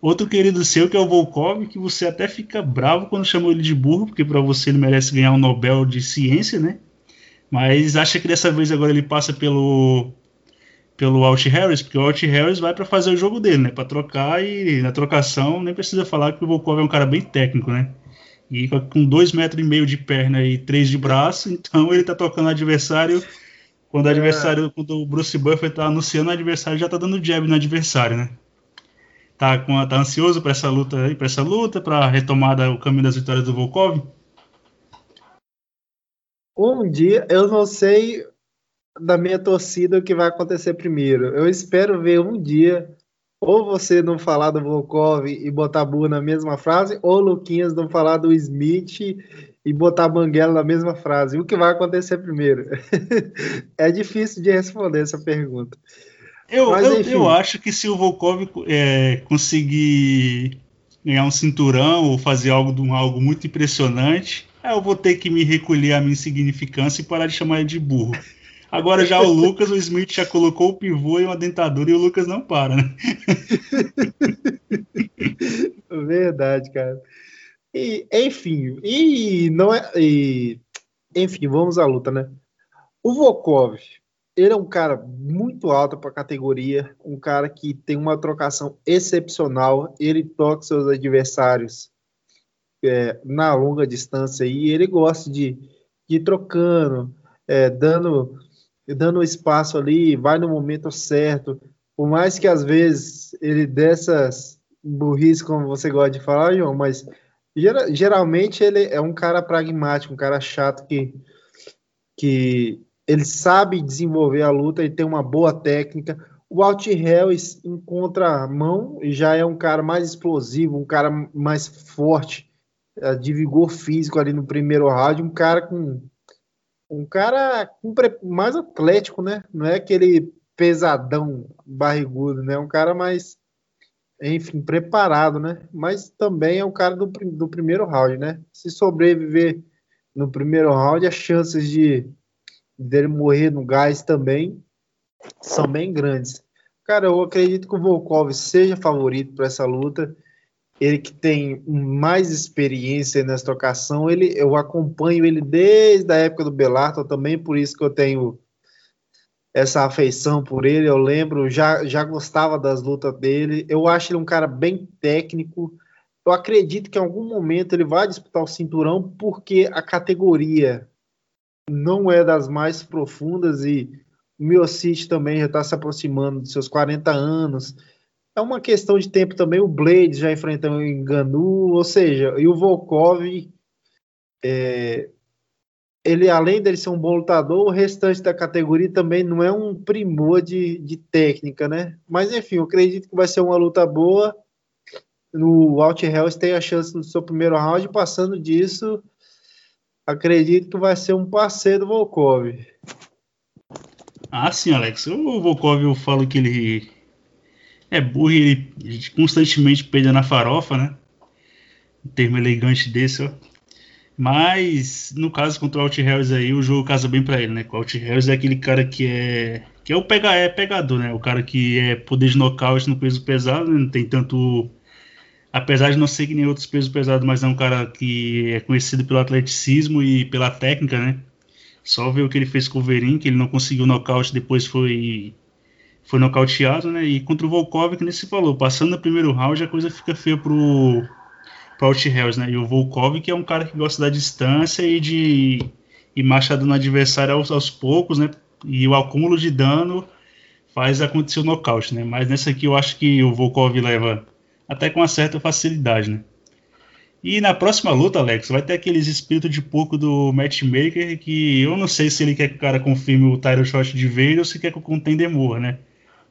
outro querido seu, que é o Volkov, que você até fica bravo quando chamou ele de burro, porque para você ele merece ganhar um Nobel de Ciência, né? Mas acha que dessa vez agora ele passa pelo pelo Alt Harris, porque o Alt Harris vai para fazer o jogo dele, né? Para trocar e na trocação nem precisa falar que o Volkov é um cara bem técnico, né? E com dois metros e meio de perna e três de braço, *laughs* então ele tá tocando o adversário quando o adversário, é. quando o Bruce Buffer tá anunciando, o adversário já tá dando jab no adversário, né? Tá, com, tá ansioso para essa luta aí, para essa luta, para retomada o caminho das vitórias do Volkov? Um dia, eu não sei da minha torcida o que vai acontecer primeiro. Eu espero ver um dia ou você não falar do Volkov e botar burro na mesma frase, ou Luquinhas não falar do Smith e botar Banguela na mesma frase. O que vai acontecer primeiro? *laughs* é difícil de responder essa pergunta. Eu, Mas, eu, eu, acho que se o Volkov é, conseguir ganhar um cinturão ou fazer algo, algo muito impressionante, eu vou ter que me recolher a minha insignificância e parar de chamar ele de burro. Agora já o Lucas, o Smith já colocou o pivô e uma dentadura e o Lucas não para, né? *laughs* Verdade, cara. E, enfim, e não é. E, enfim, vamos à luta, né? O Volkov, ele é um cara muito alto para a categoria, um cara que tem uma trocação excepcional. Ele toca seus adversários é, na longa distância e ele gosta de, de ir trocando, é, dando, dando espaço ali, vai no momento certo. Por mais que às vezes ele dessas burrice, como você gosta de falar, João, mas geralmente ele é um cara pragmático, um cara chato que, que ele sabe desenvolver a luta, ele tem uma boa técnica. O Alt Harris encontra a mão e já é um cara mais explosivo, um cara mais forte, eh, de vigor físico ali no primeiro round, um cara com um cara mais atlético, né? Não é aquele pesadão barrigudo, né? Um cara mais enfim, preparado, né? Mas também é um cara do, do primeiro round, né? Se sobreviver no primeiro round, as chances de dele morrer no gás também são bem grandes. Cara, eu acredito que o Volkov seja favorito para essa luta. Ele que tem mais experiência nessa trocação, ele, eu acompanho ele desde a época do Bellator também, por isso que eu tenho essa afeição por ele. Eu lembro, já, já gostava das lutas dele. Eu acho ele um cara bem técnico. Eu acredito que em algum momento ele vai disputar o cinturão, porque a categoria não é das mais profundas e o Miocic também já está se aproximando dos seus 40 anos. É uma questão de tempo também. O Blade já enfrentou o Enganu, ou seja, e o Volkov, é, ele além dele ser um bom lutador, o restante da categoria também não é um primor de, de técnica, né? Mas enfim, eu acredito que vai ser uma luta boa. No Alt Hells tem a chance no seu primeiro round, passando disso, acredito que vai ser um parceiro do Volkov. Ah, sim, Alex. O Volkov, eu falo que ele é burro e ele constantemente peida na farofa, né? Um termo elegante desse, ó. Mas no caso contra o Alt Harris aí, o jogo casa bem para ele, né? O Alt Harris é aquele cara que é que é o pega, é pegador, né? O cara que é poder de nocaute no peso pesado, né? não tem tanto apesar de não ser que nem outros pesos pesados, mas é um cara que é conhecido pelo atleticismo e pela técnica, né? Só ver o que ele fez com o Verin, que ele não conseguiu nocaute, depois foi foi nocauteado, né? E contra o Volkov, que nem se falou, passando no primeiro round, a coisa fica feia pro para o Hills, né? E o Volkov, que é um cara que gosta da distância e de ir machadando o adversário aos, aos, poucos, né? E o acúmulo de dano faz acontecer o nocaute, né? Mas nessa aqui eu acho que o Volkov leva até com uma certa facilidade, né? E na próxima luta, Alex, vai ter aqueles espíritos de pouco do matchmaker que eu não sei se ele quer que o cara confirme o title shot de vez ou se quer que o contender morra, né?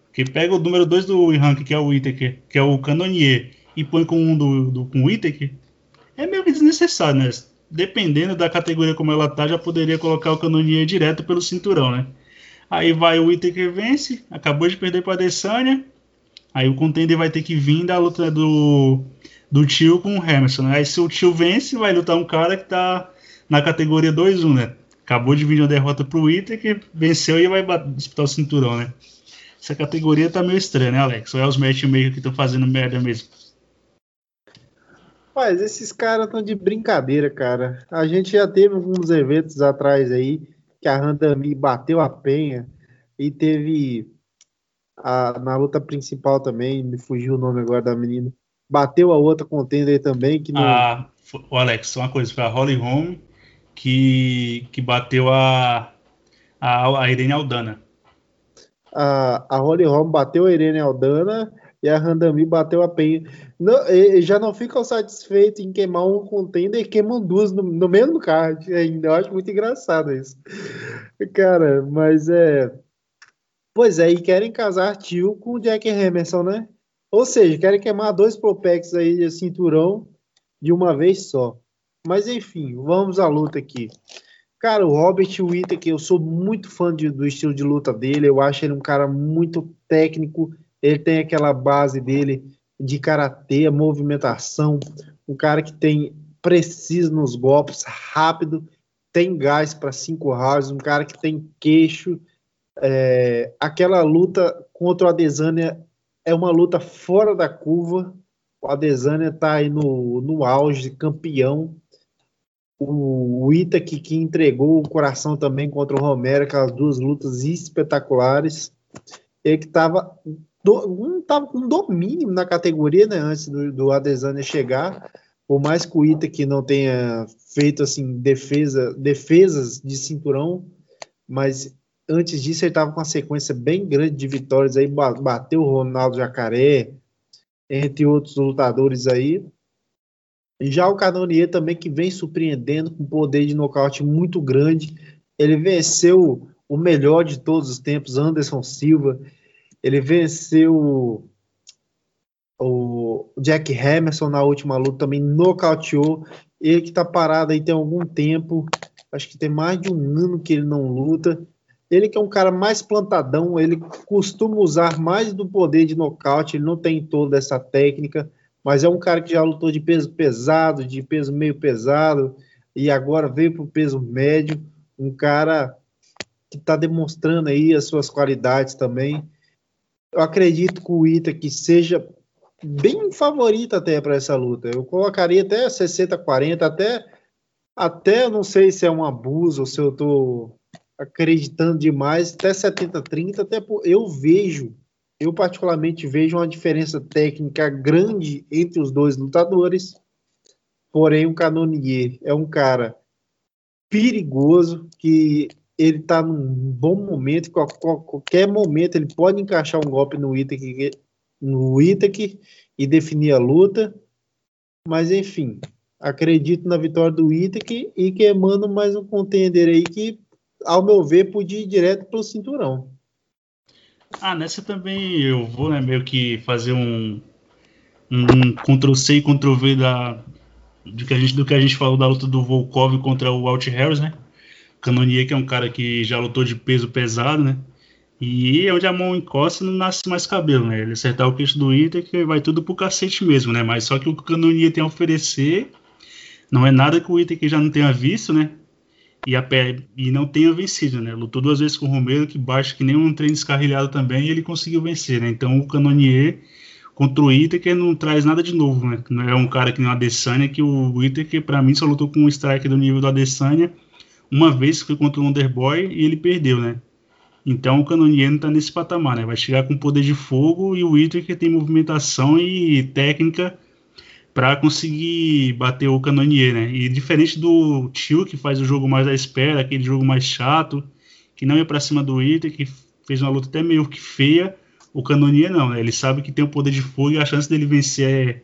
Porque pega o número 2 do rank, que é o Whittaker, que é o Canonier, e põe com um do, do com o Whittaker, é meio que desnecessário, né? Dependendo da categoria como ela tá, já poderia colocar o Canonier direto pelo cinturão, né? Aí vai o Whittaker vence, acabou de perder para Adesanya, aí o contender vai ter que vir da luta do, do tio com o Emerson, né? Aí se o tio vence, vai lutar um cara que tá na categoria 2-1, né? Acabou de vir uma derrota pro Whittaker, venceu e vai disputar o cinturão, né? Essa categoria tá meio estranha, né, Alex? Ou é os matchmakers que estão fazendo merda mesmo? Mas esses caras estão de brincadeira, cara. A gente já teve alguns eventos atrás aí que a Randami bateu a penha e teve a, na luta principal também, me fugiu o nome agora da menina. Bateu a outra contender também que não... Ah, o Alex, uma coisa, foi a Holly Holm que, que bateu a, a, a Irene Aldana. A, a Holly Holm bateu a Irene Aldana e a Randami bateu a penha. Não, já não ficam satisfeitos em queimar um contender e queimam duas no, no mesmo card. Ainda eu acho muito engraçado isso. Cara, mas é. Pois é, e querem casar tio com o Jack Emerson, né? Ou seja, querem queimar dois Propex aí de cinturão de uma vez só. Mas enfim, vamos à luta aqui. Cara, o Robert Whittaker, eu sou muito fã de, do estilo de luta dele. Eu acho ele um cara muito técnico ele tem aquela base dele de karatê, movimentação, um cara que tem preciso nos golpes, rápido, tem gás para cinco rounds, um cara que tem queixo, É, aquela luta contra o Adesanya é uma luta fora da curva. O Adesanya está aí no, no auge, campeão. O, o Itaque que entregou o coração também contra o Romero, aquelas duas lutas espetaculares. Ele que estava do, tava com domínio na categoria né, antes do, do Adesanya chegar. Por mais que o Itaque não tenha feito assim defesa, defesas de cinturão, mas antes disso ele estava com uma sequência bem grande de vitórias aí, bateu o Ronaldo Jacaré, entre outros lutadores aí. E já o Canonier também que vem surpreendendo com poder de nocaute muito grande. Ele venceu o melhor de todos os tempos, Anderson Silva. Ele venceu o Jack Hamilton na última luta, também nocauteou. Ele que está parado aí tem algum tempo, acho que tem mais de um ano que ele não luta. Ele que é um cara mais plantadão, ele costuma usar mais do poder de nocaute, ele não tem toda essa técnica, mas é um cara que já lutou de peso pesado, de peso meio pesado, e agora veio para o peso médio, um cara que está demonstrando aí as suas qualidades também. Eu acredito que o Ita que seja bem favorito até para essa luta. Eu colocaria até 60-40, até até não sei se é um abuso ou se eu estou acreditando demais, até 70-30, até por, eu vejo, eu particularmente vejo uma diferença técnica grande entre os dois lutadores, porém o Canonier é um cara perigoso, que ele está num bom momento, qualquer momento ele pode encaixar um golpe no Itaque, no Itaque e definir a luta, mas enfim, acredito na vitória do Itaque e queimando mais um contender aí que ao meu ver, podia ir direto para o cinturão. Ah, nessa também eu vou né, meio que fazer um, um Ctrl-C e Ctrl-V da, do, que a gente, do que a gente falou da luta do Volkov contra o Alt Harris, né? Canonier, que é um cara que já lutou de peso pesado, né? E onde a mão encosta não nasce mais cabelo, né? Ele acertar o queixo do Ita que vai tudo pro cacete mesmo, né? Mas só que o Canonier tem a oferecer não é nada que o Ita que já não tenha visto, né? e, a, e não tenha vencido, né? Lutou duas vezes com o Romero, que baixa que nem um trem descarrilhado também, e ele conseguiu vencer, né? Então o Canonier contra o Itaker não traz nada de novo, né? Não é um cara que nem o Adesanya, que o Itaker, para mim, só lutou com um strike do nível do Adesanya uma vez que foi contra o Underboy e ele perdeu, né? Então o Canonier não tá nesse patamar, né? Vai chegar com poder de fogo e o Itaker tem movimentação e técnica para conseguir bater o Canonier, né? E diferente do Tio, que faz o jogo mais à espera, aquele jogo mais chato, que não ia para cima do Ita, que fez uma luta até meio que feia, o Canonier não, né? Ele sabe que tem o poder de fogo e a chance dele vencer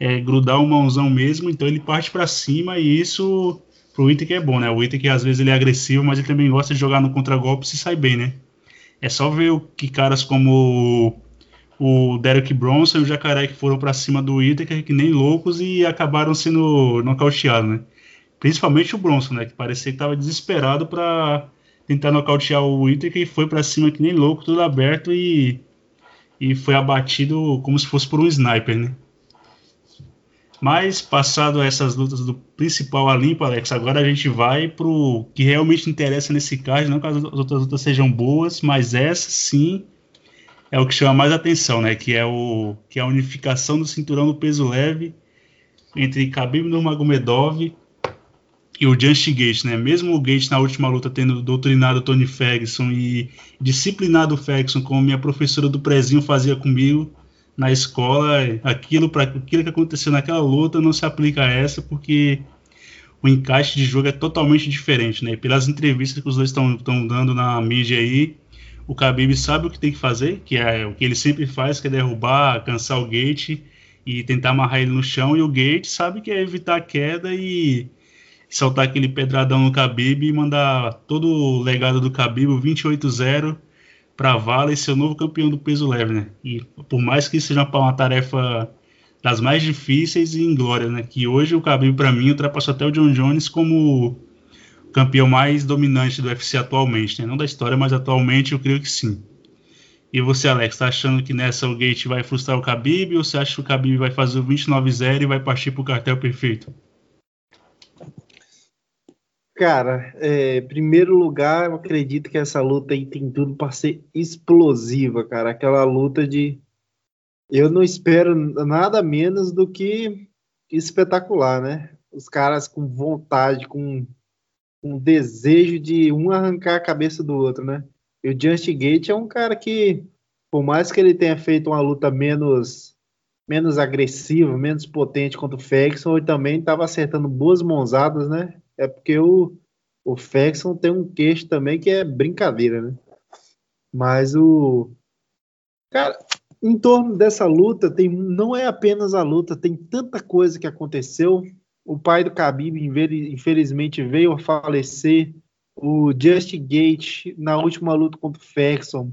é, é grudar o mãozão mesmo, então ele parte para cima e isso pro Ita que é bom, né? O Ita que às vezes ele é agressivo, mas ele também gosta de jogar no contragolpe e se sai bem, né? É só ver o que caras como o Derek Bronson e o Jacaré que foram para cima do Whittaker que nem loucos e acabaram sendo nocauteados, né? Principalmente o Bronson, né? Que parecia que estava desesperado para tentar nocautear o Whittaker e foi para cima que nem louco, tudo aberto e, e foi abatido como se fosse por um sniper, né? Mas, passado essas lutas do principal a limpo, Alex, agora a gente vai pro que realmente interessa nesse card, não que as outras lutas sejam boas, mas essa sim é o que chama mais atenção, né? Que é, o, que é a unificação do cinturão do peso leve entre Khabib Nurmagomedov e o Justin Gates, né? Mesmo o Gates na última luta tendo doutrinado Tony Ferguson e disciplinado o Ferguson como minha professora do prezinho fazia comigo na escola, aquilo para aquilo que aconteceu naquela luta não se aplica a essa porque o encaixe de jogo é totalmente diferente, né? Pelas entrevistas que os dois estão dando na mídia aí, o Khabib sabe o que tem que fazer, que é o que ele sempre faz, que é derrubar, cansar o Gate e tentar amarrar ele no chão, e o Gate sabe que é evitar a queda e soltar aquele pedradão no Khabib e mandar todo o legado do Khabib, o 28-0, para vala e ser o novo campeão do peso leve, né? E por mais que seja uma tarefa das mais difíceis e inglórias, né? Que hoje o Khabib para mim ultrapassou até o John Jones como campeão mais dominante do UFC atualmente, né? Não da história, mas atualmente eu creio que sim. E você, Alex, tá achando que nessa o Gate vai frustrar o Khabib ou você acha que o Khabib vai fazer o 29-0 e vai partir pro cartel perfeito? Cara, é, primeiro lugar, eu acredito que essa luta aí tem tudo para ser explosiva, cara. Aquela luta de. Eu não espero nada menos do que espetacular, né? Os caras com vontade, com, com desejo de um arrancar a cabeça do outro, né? E o Justin Gate é um cara que, por mais que ele tenha feito uma luta menos menos agressiva, menos potente contra o Ferguson, ele também estava acertando boas mãozadas, né? É porque o, o Ferguson tem um queixo também que é brincadeira, né? Mas o. Cara, em torno dessa luta, tem, não é apenas a luta, tem tanta coisa que aconteceu. O pai do Khabib, infelizmente, veio a falecer. O Just Gate, na última luta contra o Ferguson,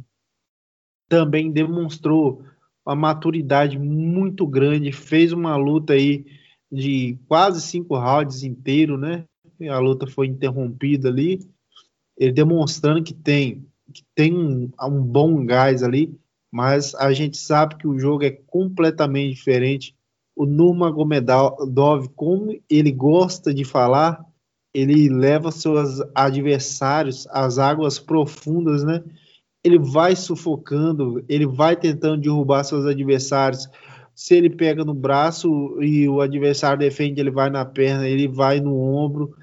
também demonstrou uma maturidade muito grande. Fez uma luta aí de quase cinco rounds inteiro, né? A luta foi interrompida ali, ele demonstrando que tem, que tem um, um bom gás ali, mas a gente sabe que o jogo é completamente diferente. O Nurmagomedov, como ele gosta de falar, ele leva seus adversários às águas profundas, né? Ele vai sufocando, ele vai tentando derrubar seus adversários. Se ele pega no braço e o adversário defende, ele vai na perna, ele vai no ombro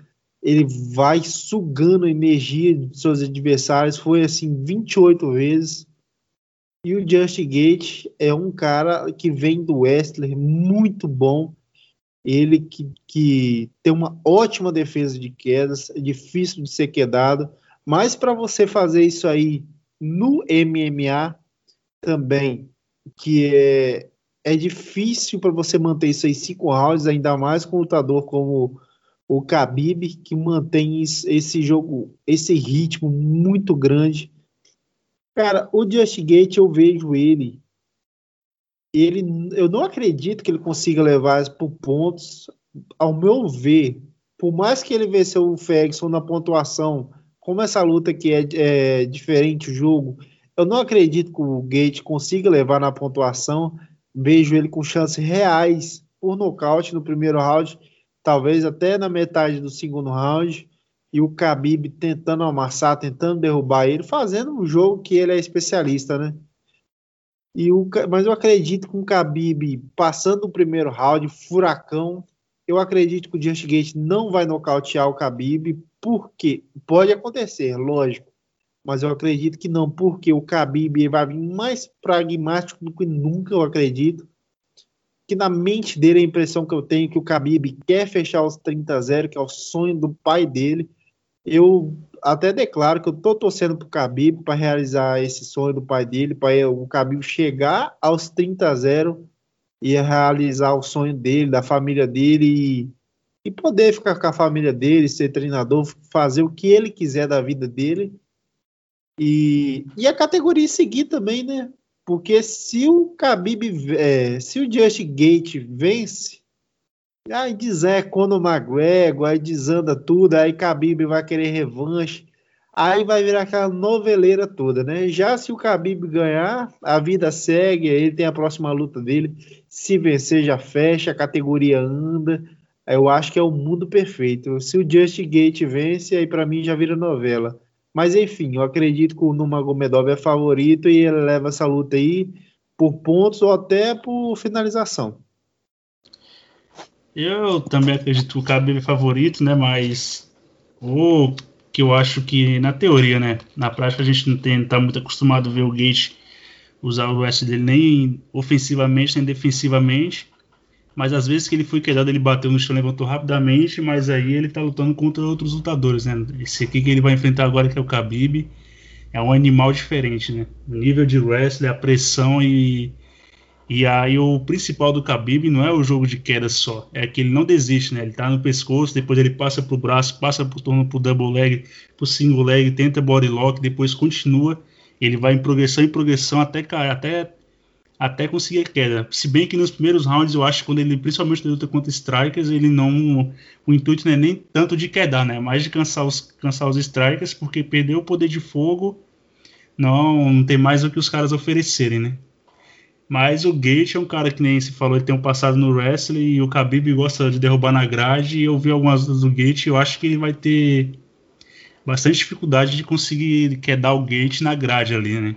ele vai sugando a energia de seus adversários. Foi assim 28 vezes. E o Just Gate é um cara que vem do Wrestler muito bom. Ele que, que tem uma ótima defesa de quedas, é difícil de ser quedado. Mas para você fazer isso aí no MMA também, que é, é difícil para você manter isso aí cinco rounds, ainda mais com um lutador como o Khabib que mantém esse jogo, esse ritmo muito grande. Cara, o Just Gate eu vejo ele, ele, eu não acredito que ele consiga levar por pontos. Ao meu ver, por mais que ele venceu o Ferguson na pontuação, como essa luta que é, é diferente o jogo, eu não acredito que o Gate consiga levar na pontuação. Vejo ele com chances reais por nocaute no primeiro round talvez até na metade do segundo round, e o Khabib tentando amassar, tentando derrubar ele, fazendo um jogo que ele é especialista, né? E o, mas eu acredito que o Khabib passando o primeiro round, furacão, eu acredito que o Just Gate não vai nocautear o Khabib, porque pode acontecer, lógico, mas eu acredito que não, porque o Khabib vai vir mais pragmático do que nunca, eu acredito que na mente dele a impressão que eu tenho é que o Khabib quer fechar os 30 a 0, que é o sonho do pai dele. Eu até declaro que eu tô torcendo pro Khabib para realizar esse sonho do pai dele, para o Khabib chegar aos 30 a 0 e realizar o sonho dele, da família dele e, e poder ficar com a família dele, ser treinador, fazer o que ele quiser da vida dele. E, e a categoria seguir também, né? Porque se o Khabib, é, se o Just Gate vence, aí dizer quando o McGregor, aí desanda tudo, aí Khabib vai querer revanche, aí vai virar aquela noveleira toda, né? Já se o Khabib ganhar, a vida segue, ele tem a próxima luta dele, se vencer já fecha, a categoria anda, eu acho que é o mundo perfeito. Se o Just Gate vence, aí para mim já vira novela. Mas enfim, eu acredito que o Nurmagomedov é favorito e ele leva essa luta aí por pontos ou até por finalização. Eu também acredito que o Khabib é favorito, né? Mas o que eu acho que na teoria, né? Na prática a gente não tem, tá muito acostumado a ver o Gate usar o S dele nem ofensivamente nem defensivamente. Mas às vezes que ele foi quedado, ele bateu no chão, levantou rapidamente, mas aí ele tá lutando contra outros lutadores, né? Esse aqui que ele vai enfrentar agora, que é o Khabib, é um animal diferente, né? O nível de wrestling, a pressão e e aí o principal do Khabib não é o jogo de queda só, é que ele não desiste, né? Ele tá no pescoço, depois ele passa pro braço, passa pro torno pro double leg, pro single leg, tenta body lock, depois continua, ele vai em progressão em progressão até cair, até até conseguir a queda. Se bem que nos primeiros rounds, eu acho que quando ele, principalmente na luta contra strikers, ele não. O intuito não é nem tanto de quedar, né? Mais de cansar os, cansar os strikers, porque perdeu o poder de fogo, não, não tem mais o que os caras oferecerem, né? Mas o Gate é um cara que nem se falou, ele tem um passado no wrestling e o Khabib gosta de derrubar na grade. E eu vi algumas do Gate, eu acho que ele vai ter bastante dificuldade de conseguir quedar o Gate na grade ali, né?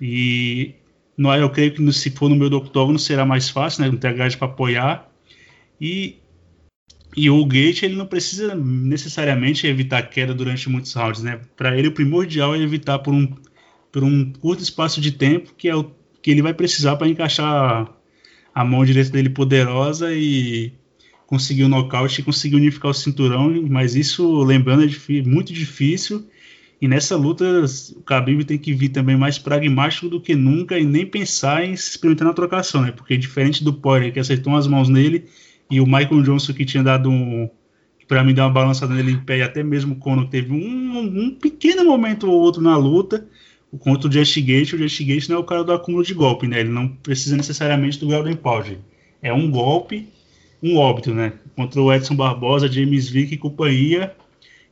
E não, eu creio que se for no meu do octógono será mais fácil, né? Não ter a grade para apoiar. E, e o Gate ele não precisa necessariamente evitar queda durante muitos rounds, né? Para ele o primordial é evitar por um, por um curto espaço de tempo que é o que ele vai precisar para encaixar a mão direita dele poderosa e conseguir o nocaute e conseguir unificar o cinturão, mas isso, lembrando, é muito difícil. E nessa luta, o Khabib tem que vir também mais pragmático do que nunca e nem pensar em se experimentar na trocação, né? Porque diferente do Poirier, que acertou as mãos nele, e o Michael Johnson, que tinha dado um... para mim, dar uma balançada nele em pé, e até mesmo o Conor teve um, um pequeno momento ou outro na luta, contra o Just Gate, o Just Gate não é o cara do acúmulo de golpe, né? Ele não precisa necessariamente do Golden Powder. É um golpe, um óbito, né? Contra o Edson Barbosa, James Vick e companhia,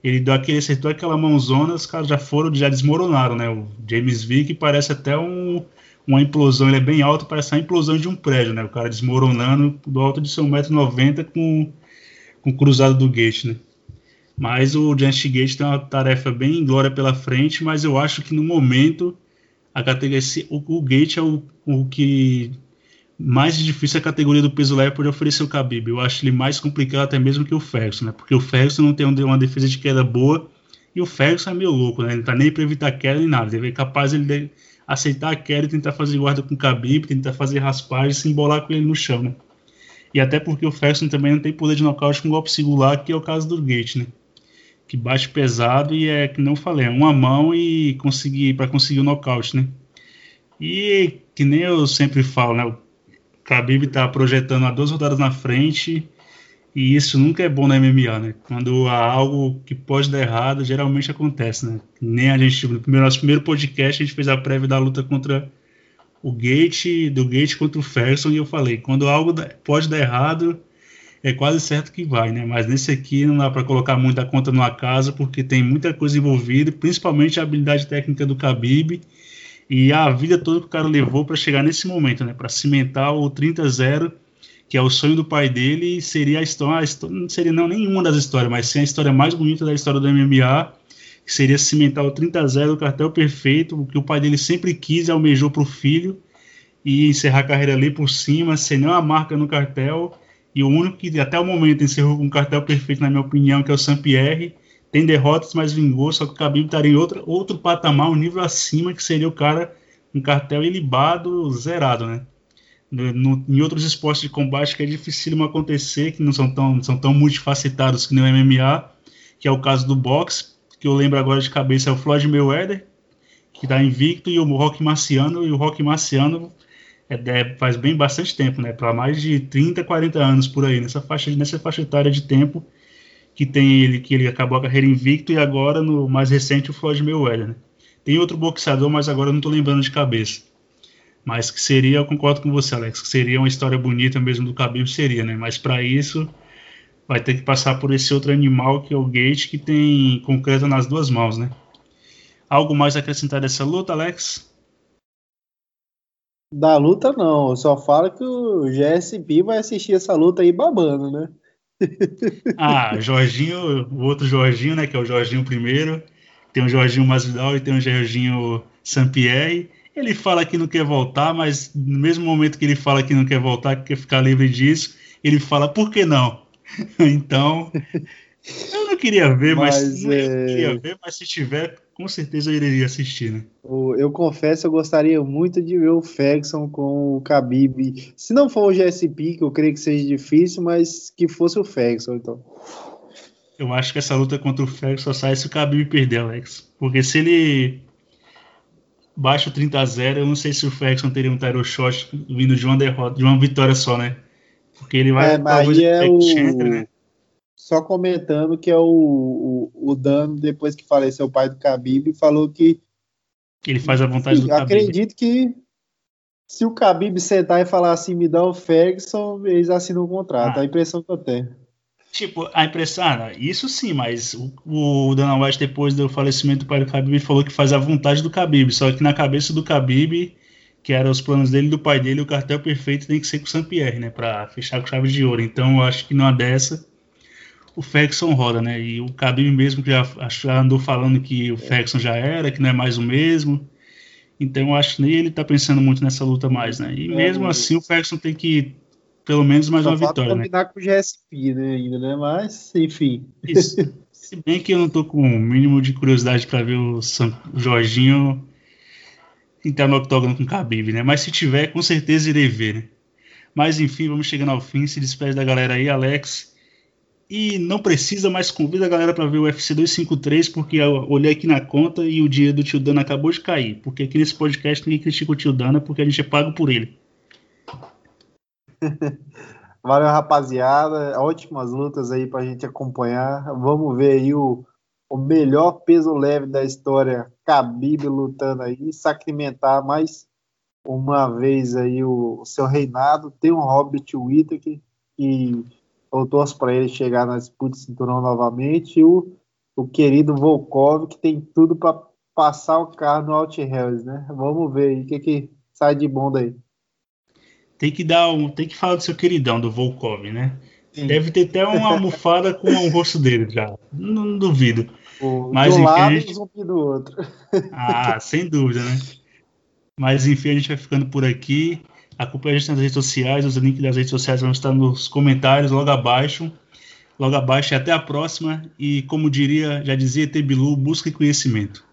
ele deu aquele, acertou aquela mãozona, os caras já foram, já desmoronaram, né? O James Vick parece até um, uma implosão, ele é bem alto, parece a implosão de um prédio, né? O cara desmoronando do alto de seu 1,90m com, com o cruzado do gate, né? Mas o Giant Gate tem uma tarefa bem glória pela frente, mas eu acho que no momento a categoria o, o Gate é o, o que mais difícil a categoria do peso leve pode oferecer o Khabib. Eu acho ele mais complicado até mesmo que o Ferguson, né? Porque o Ferguson não tem uma defesa de queda boa e o Ferguson é meio louco, né? Ele não tá nem para evitar queda nem nada. Ele é capaz ele de aceitar a queda e tentar fazer guarda com o Khabib, tentar fazer raspagem e se embolar com ele no chão, né? E até porque o Ferguson também não tem poder de nocaute com golpe singular, que é o caso do Gate, né? que bate pesado e é que não falei, é uma mão e conseguir para conseguir o nocaute, né? E que nem eu sempre falo, né? Khabib está projetando a duas rodadas na frente e isso nunca é bom na MMA, né? Quando há algo que pode dar errado, geralmente acontece, né? Nem a gente no primeiro, nosso primeiro podcast a gente fez a prévia da luta contra o Gate, do Gate contra o Ferguson e eu falei, quando algo pode dar errado, é quase certo que vai, né? Mas nesse aqui não dá para colocar muita conta numa casa porque tem muita coisa envolvida, principalmente a habilidade técnica do Khabib e a vida toda que o cara levou para chegar nesse momento, né? Para cimentar o 30-0, que é o sonho do pai dele, seria a história, a história, não seria não nenhuma das histórias, mas sim a história mais bonita da história do MMA, que seria cimentar o 30-0, o cartel perfeito, o que o pai dele sempre quis e almejou para o filho e encerrar a carreira ali por cima, sem nenhuma marca no cartel e o único que até o momento encerrou com um cartel perfeito, na minha opinião, que é o Saint-Pierre, tem derrotas, mas vingou, só que o Khabib estaria em outro, outro patamar, um nível acima, que seria o cara um cartel ilibado, zerado, né? No, em outros esportes de combate que é difícil acontecer, que não são tão, são tão multifacetados que nem o MMA, que é o caso do boxe, que eu lembro agora de cabeça é o Floyd Mayweather, que está invicto, e o Rock Marciano, e o Rock Marciano é, é, faz bem bastante tempo, né? Para mais de 30, 40 anos por aí, nessa faixa, nessa faixa etária de tempo que tem ele, que ele acabou a carreira invicto e agora no mais recente o Floyd Mayweather, né? Tem outro boxeador, mas agora eu não estou lembrando de cabeça. Mas que seria, eu concordo com você, Alex, que seria uma história bonita mesmo do Khabib, seria, né? Mas para isso vai ter que passar por esse outro animal que é o Gate, que tem concreto nas duas mãos, né? Algo mais a acrescentar dessa luta, Alex? Da luta, não. Eu só falo que o GSP vai assistir essa luta aí babando, né? Ah, Jorginho, o outro Jorginho, né? Que é o Jorginho primeiro. Tem o Jorginho Masvidal e tem o Jorginho Sampierre. Ele fala que não quer voltar, mas no mesmo momento que ele fala que não quer voltar, que quer ficar livre disso, ele fala, por que não? *laughs* então, eu não queria ver, mas, mas é... queria ver, mas se tiver, com certeza eu iria assistir, né? Eu confesso, eu gostaria muito de ver o Ferguson com o Khabib. Se não for o GSP, que eu creio que seja difícil, mas que fosse o Ferguson, então. Eu acho que essa luta contra o Ferguson sai se o Khabib perder, Alex. Porque se ele baixa o 30 a 0, eu não sei se o Ferguson teria um title shot vindo de uma derrota, de uma vitória só, né? Porque ele vai é, mas é o... né? Só comentando que é o, o, o Dano, depois que faleceu o pai do Khabib, falou que. Ele faz a vontade do Khabib. Acredito que se o Khabib sentar e falar assim, me dá o Ferguson, eles assinam o contrato. Ah. A impressão que eu tenho. Tipo, a impressão, ah, isso sim, mas o, o Dana White, depois do falecimento do pai do Khabib, falou que faz a vontade do Khabib, só que na cabeça do Khabib, que eram os planos dele e do pai dele, o cartel perfeito tem que ser com o Saint-Pierre, né? Pra fechar com chave de ouro. Então eu acho que numa dessa o Ferguson roda, né? E o Khabib mesmo que já, já andou falando que o Ferguson já era, que não é mais o mesmo. Então eu acho que nem ele tá pensando muito nessa luta mais, né? E é, mesmo assim o Ferguson tem que pelo menos mais uma vitória, né? combinar com o GSP, né, ainda, né? Mas, enfim. Isso. Se bem que eu não tô com o um mínimo de curiosidade para ver o, o Jorginho entrar no octógono com o Khabib, né? Mas se tiver, com certeza irei ver, né? Mas enfim, vamos chegando ao fim. Se despede da galera aí, Alex. E não precisa mais convida a galera para ver o UFC 253, porque eu olhei aqui na conta e o dia do tio Dana acabou de cair. Porque aqui nesse podcast ninguém critica o tio Dana, porque a gente é pago por ele. *laughs* Valeu, rapaziada. Ótimas lutas aí pra gente acompanhar. Vamos ver aí o, o melhor peso leve da história, Khabib lutando aí, sacramentar mais uma vez aí o, o seu reinado. Tem um Hobbit Whittaker que eu torço para ele chegar na disputa de cinturão novamente. E o, o querido Volkov, que tem tudo para passar o carro no Alt Hells, né? Vamos ver aí o que, que sai de bom daí. Tem que dar um, tem que falar do seu queridão, do Volkov, né? Sim. Deve ter até uma almofada com o rosto dele já. Não, não duvido. O, Mas, do enfim, lado gente... e do outro. Ah, sem dúvida, né? Mas enfim, a gente vai ficando por aqui. Acompanhe a gente nas redes sociais, os links das redes sociais vão estar nos comentários logo abaixo. Logo abaixo e até a próxima. E como diria, já dizia Tebilu, busque conhecimento.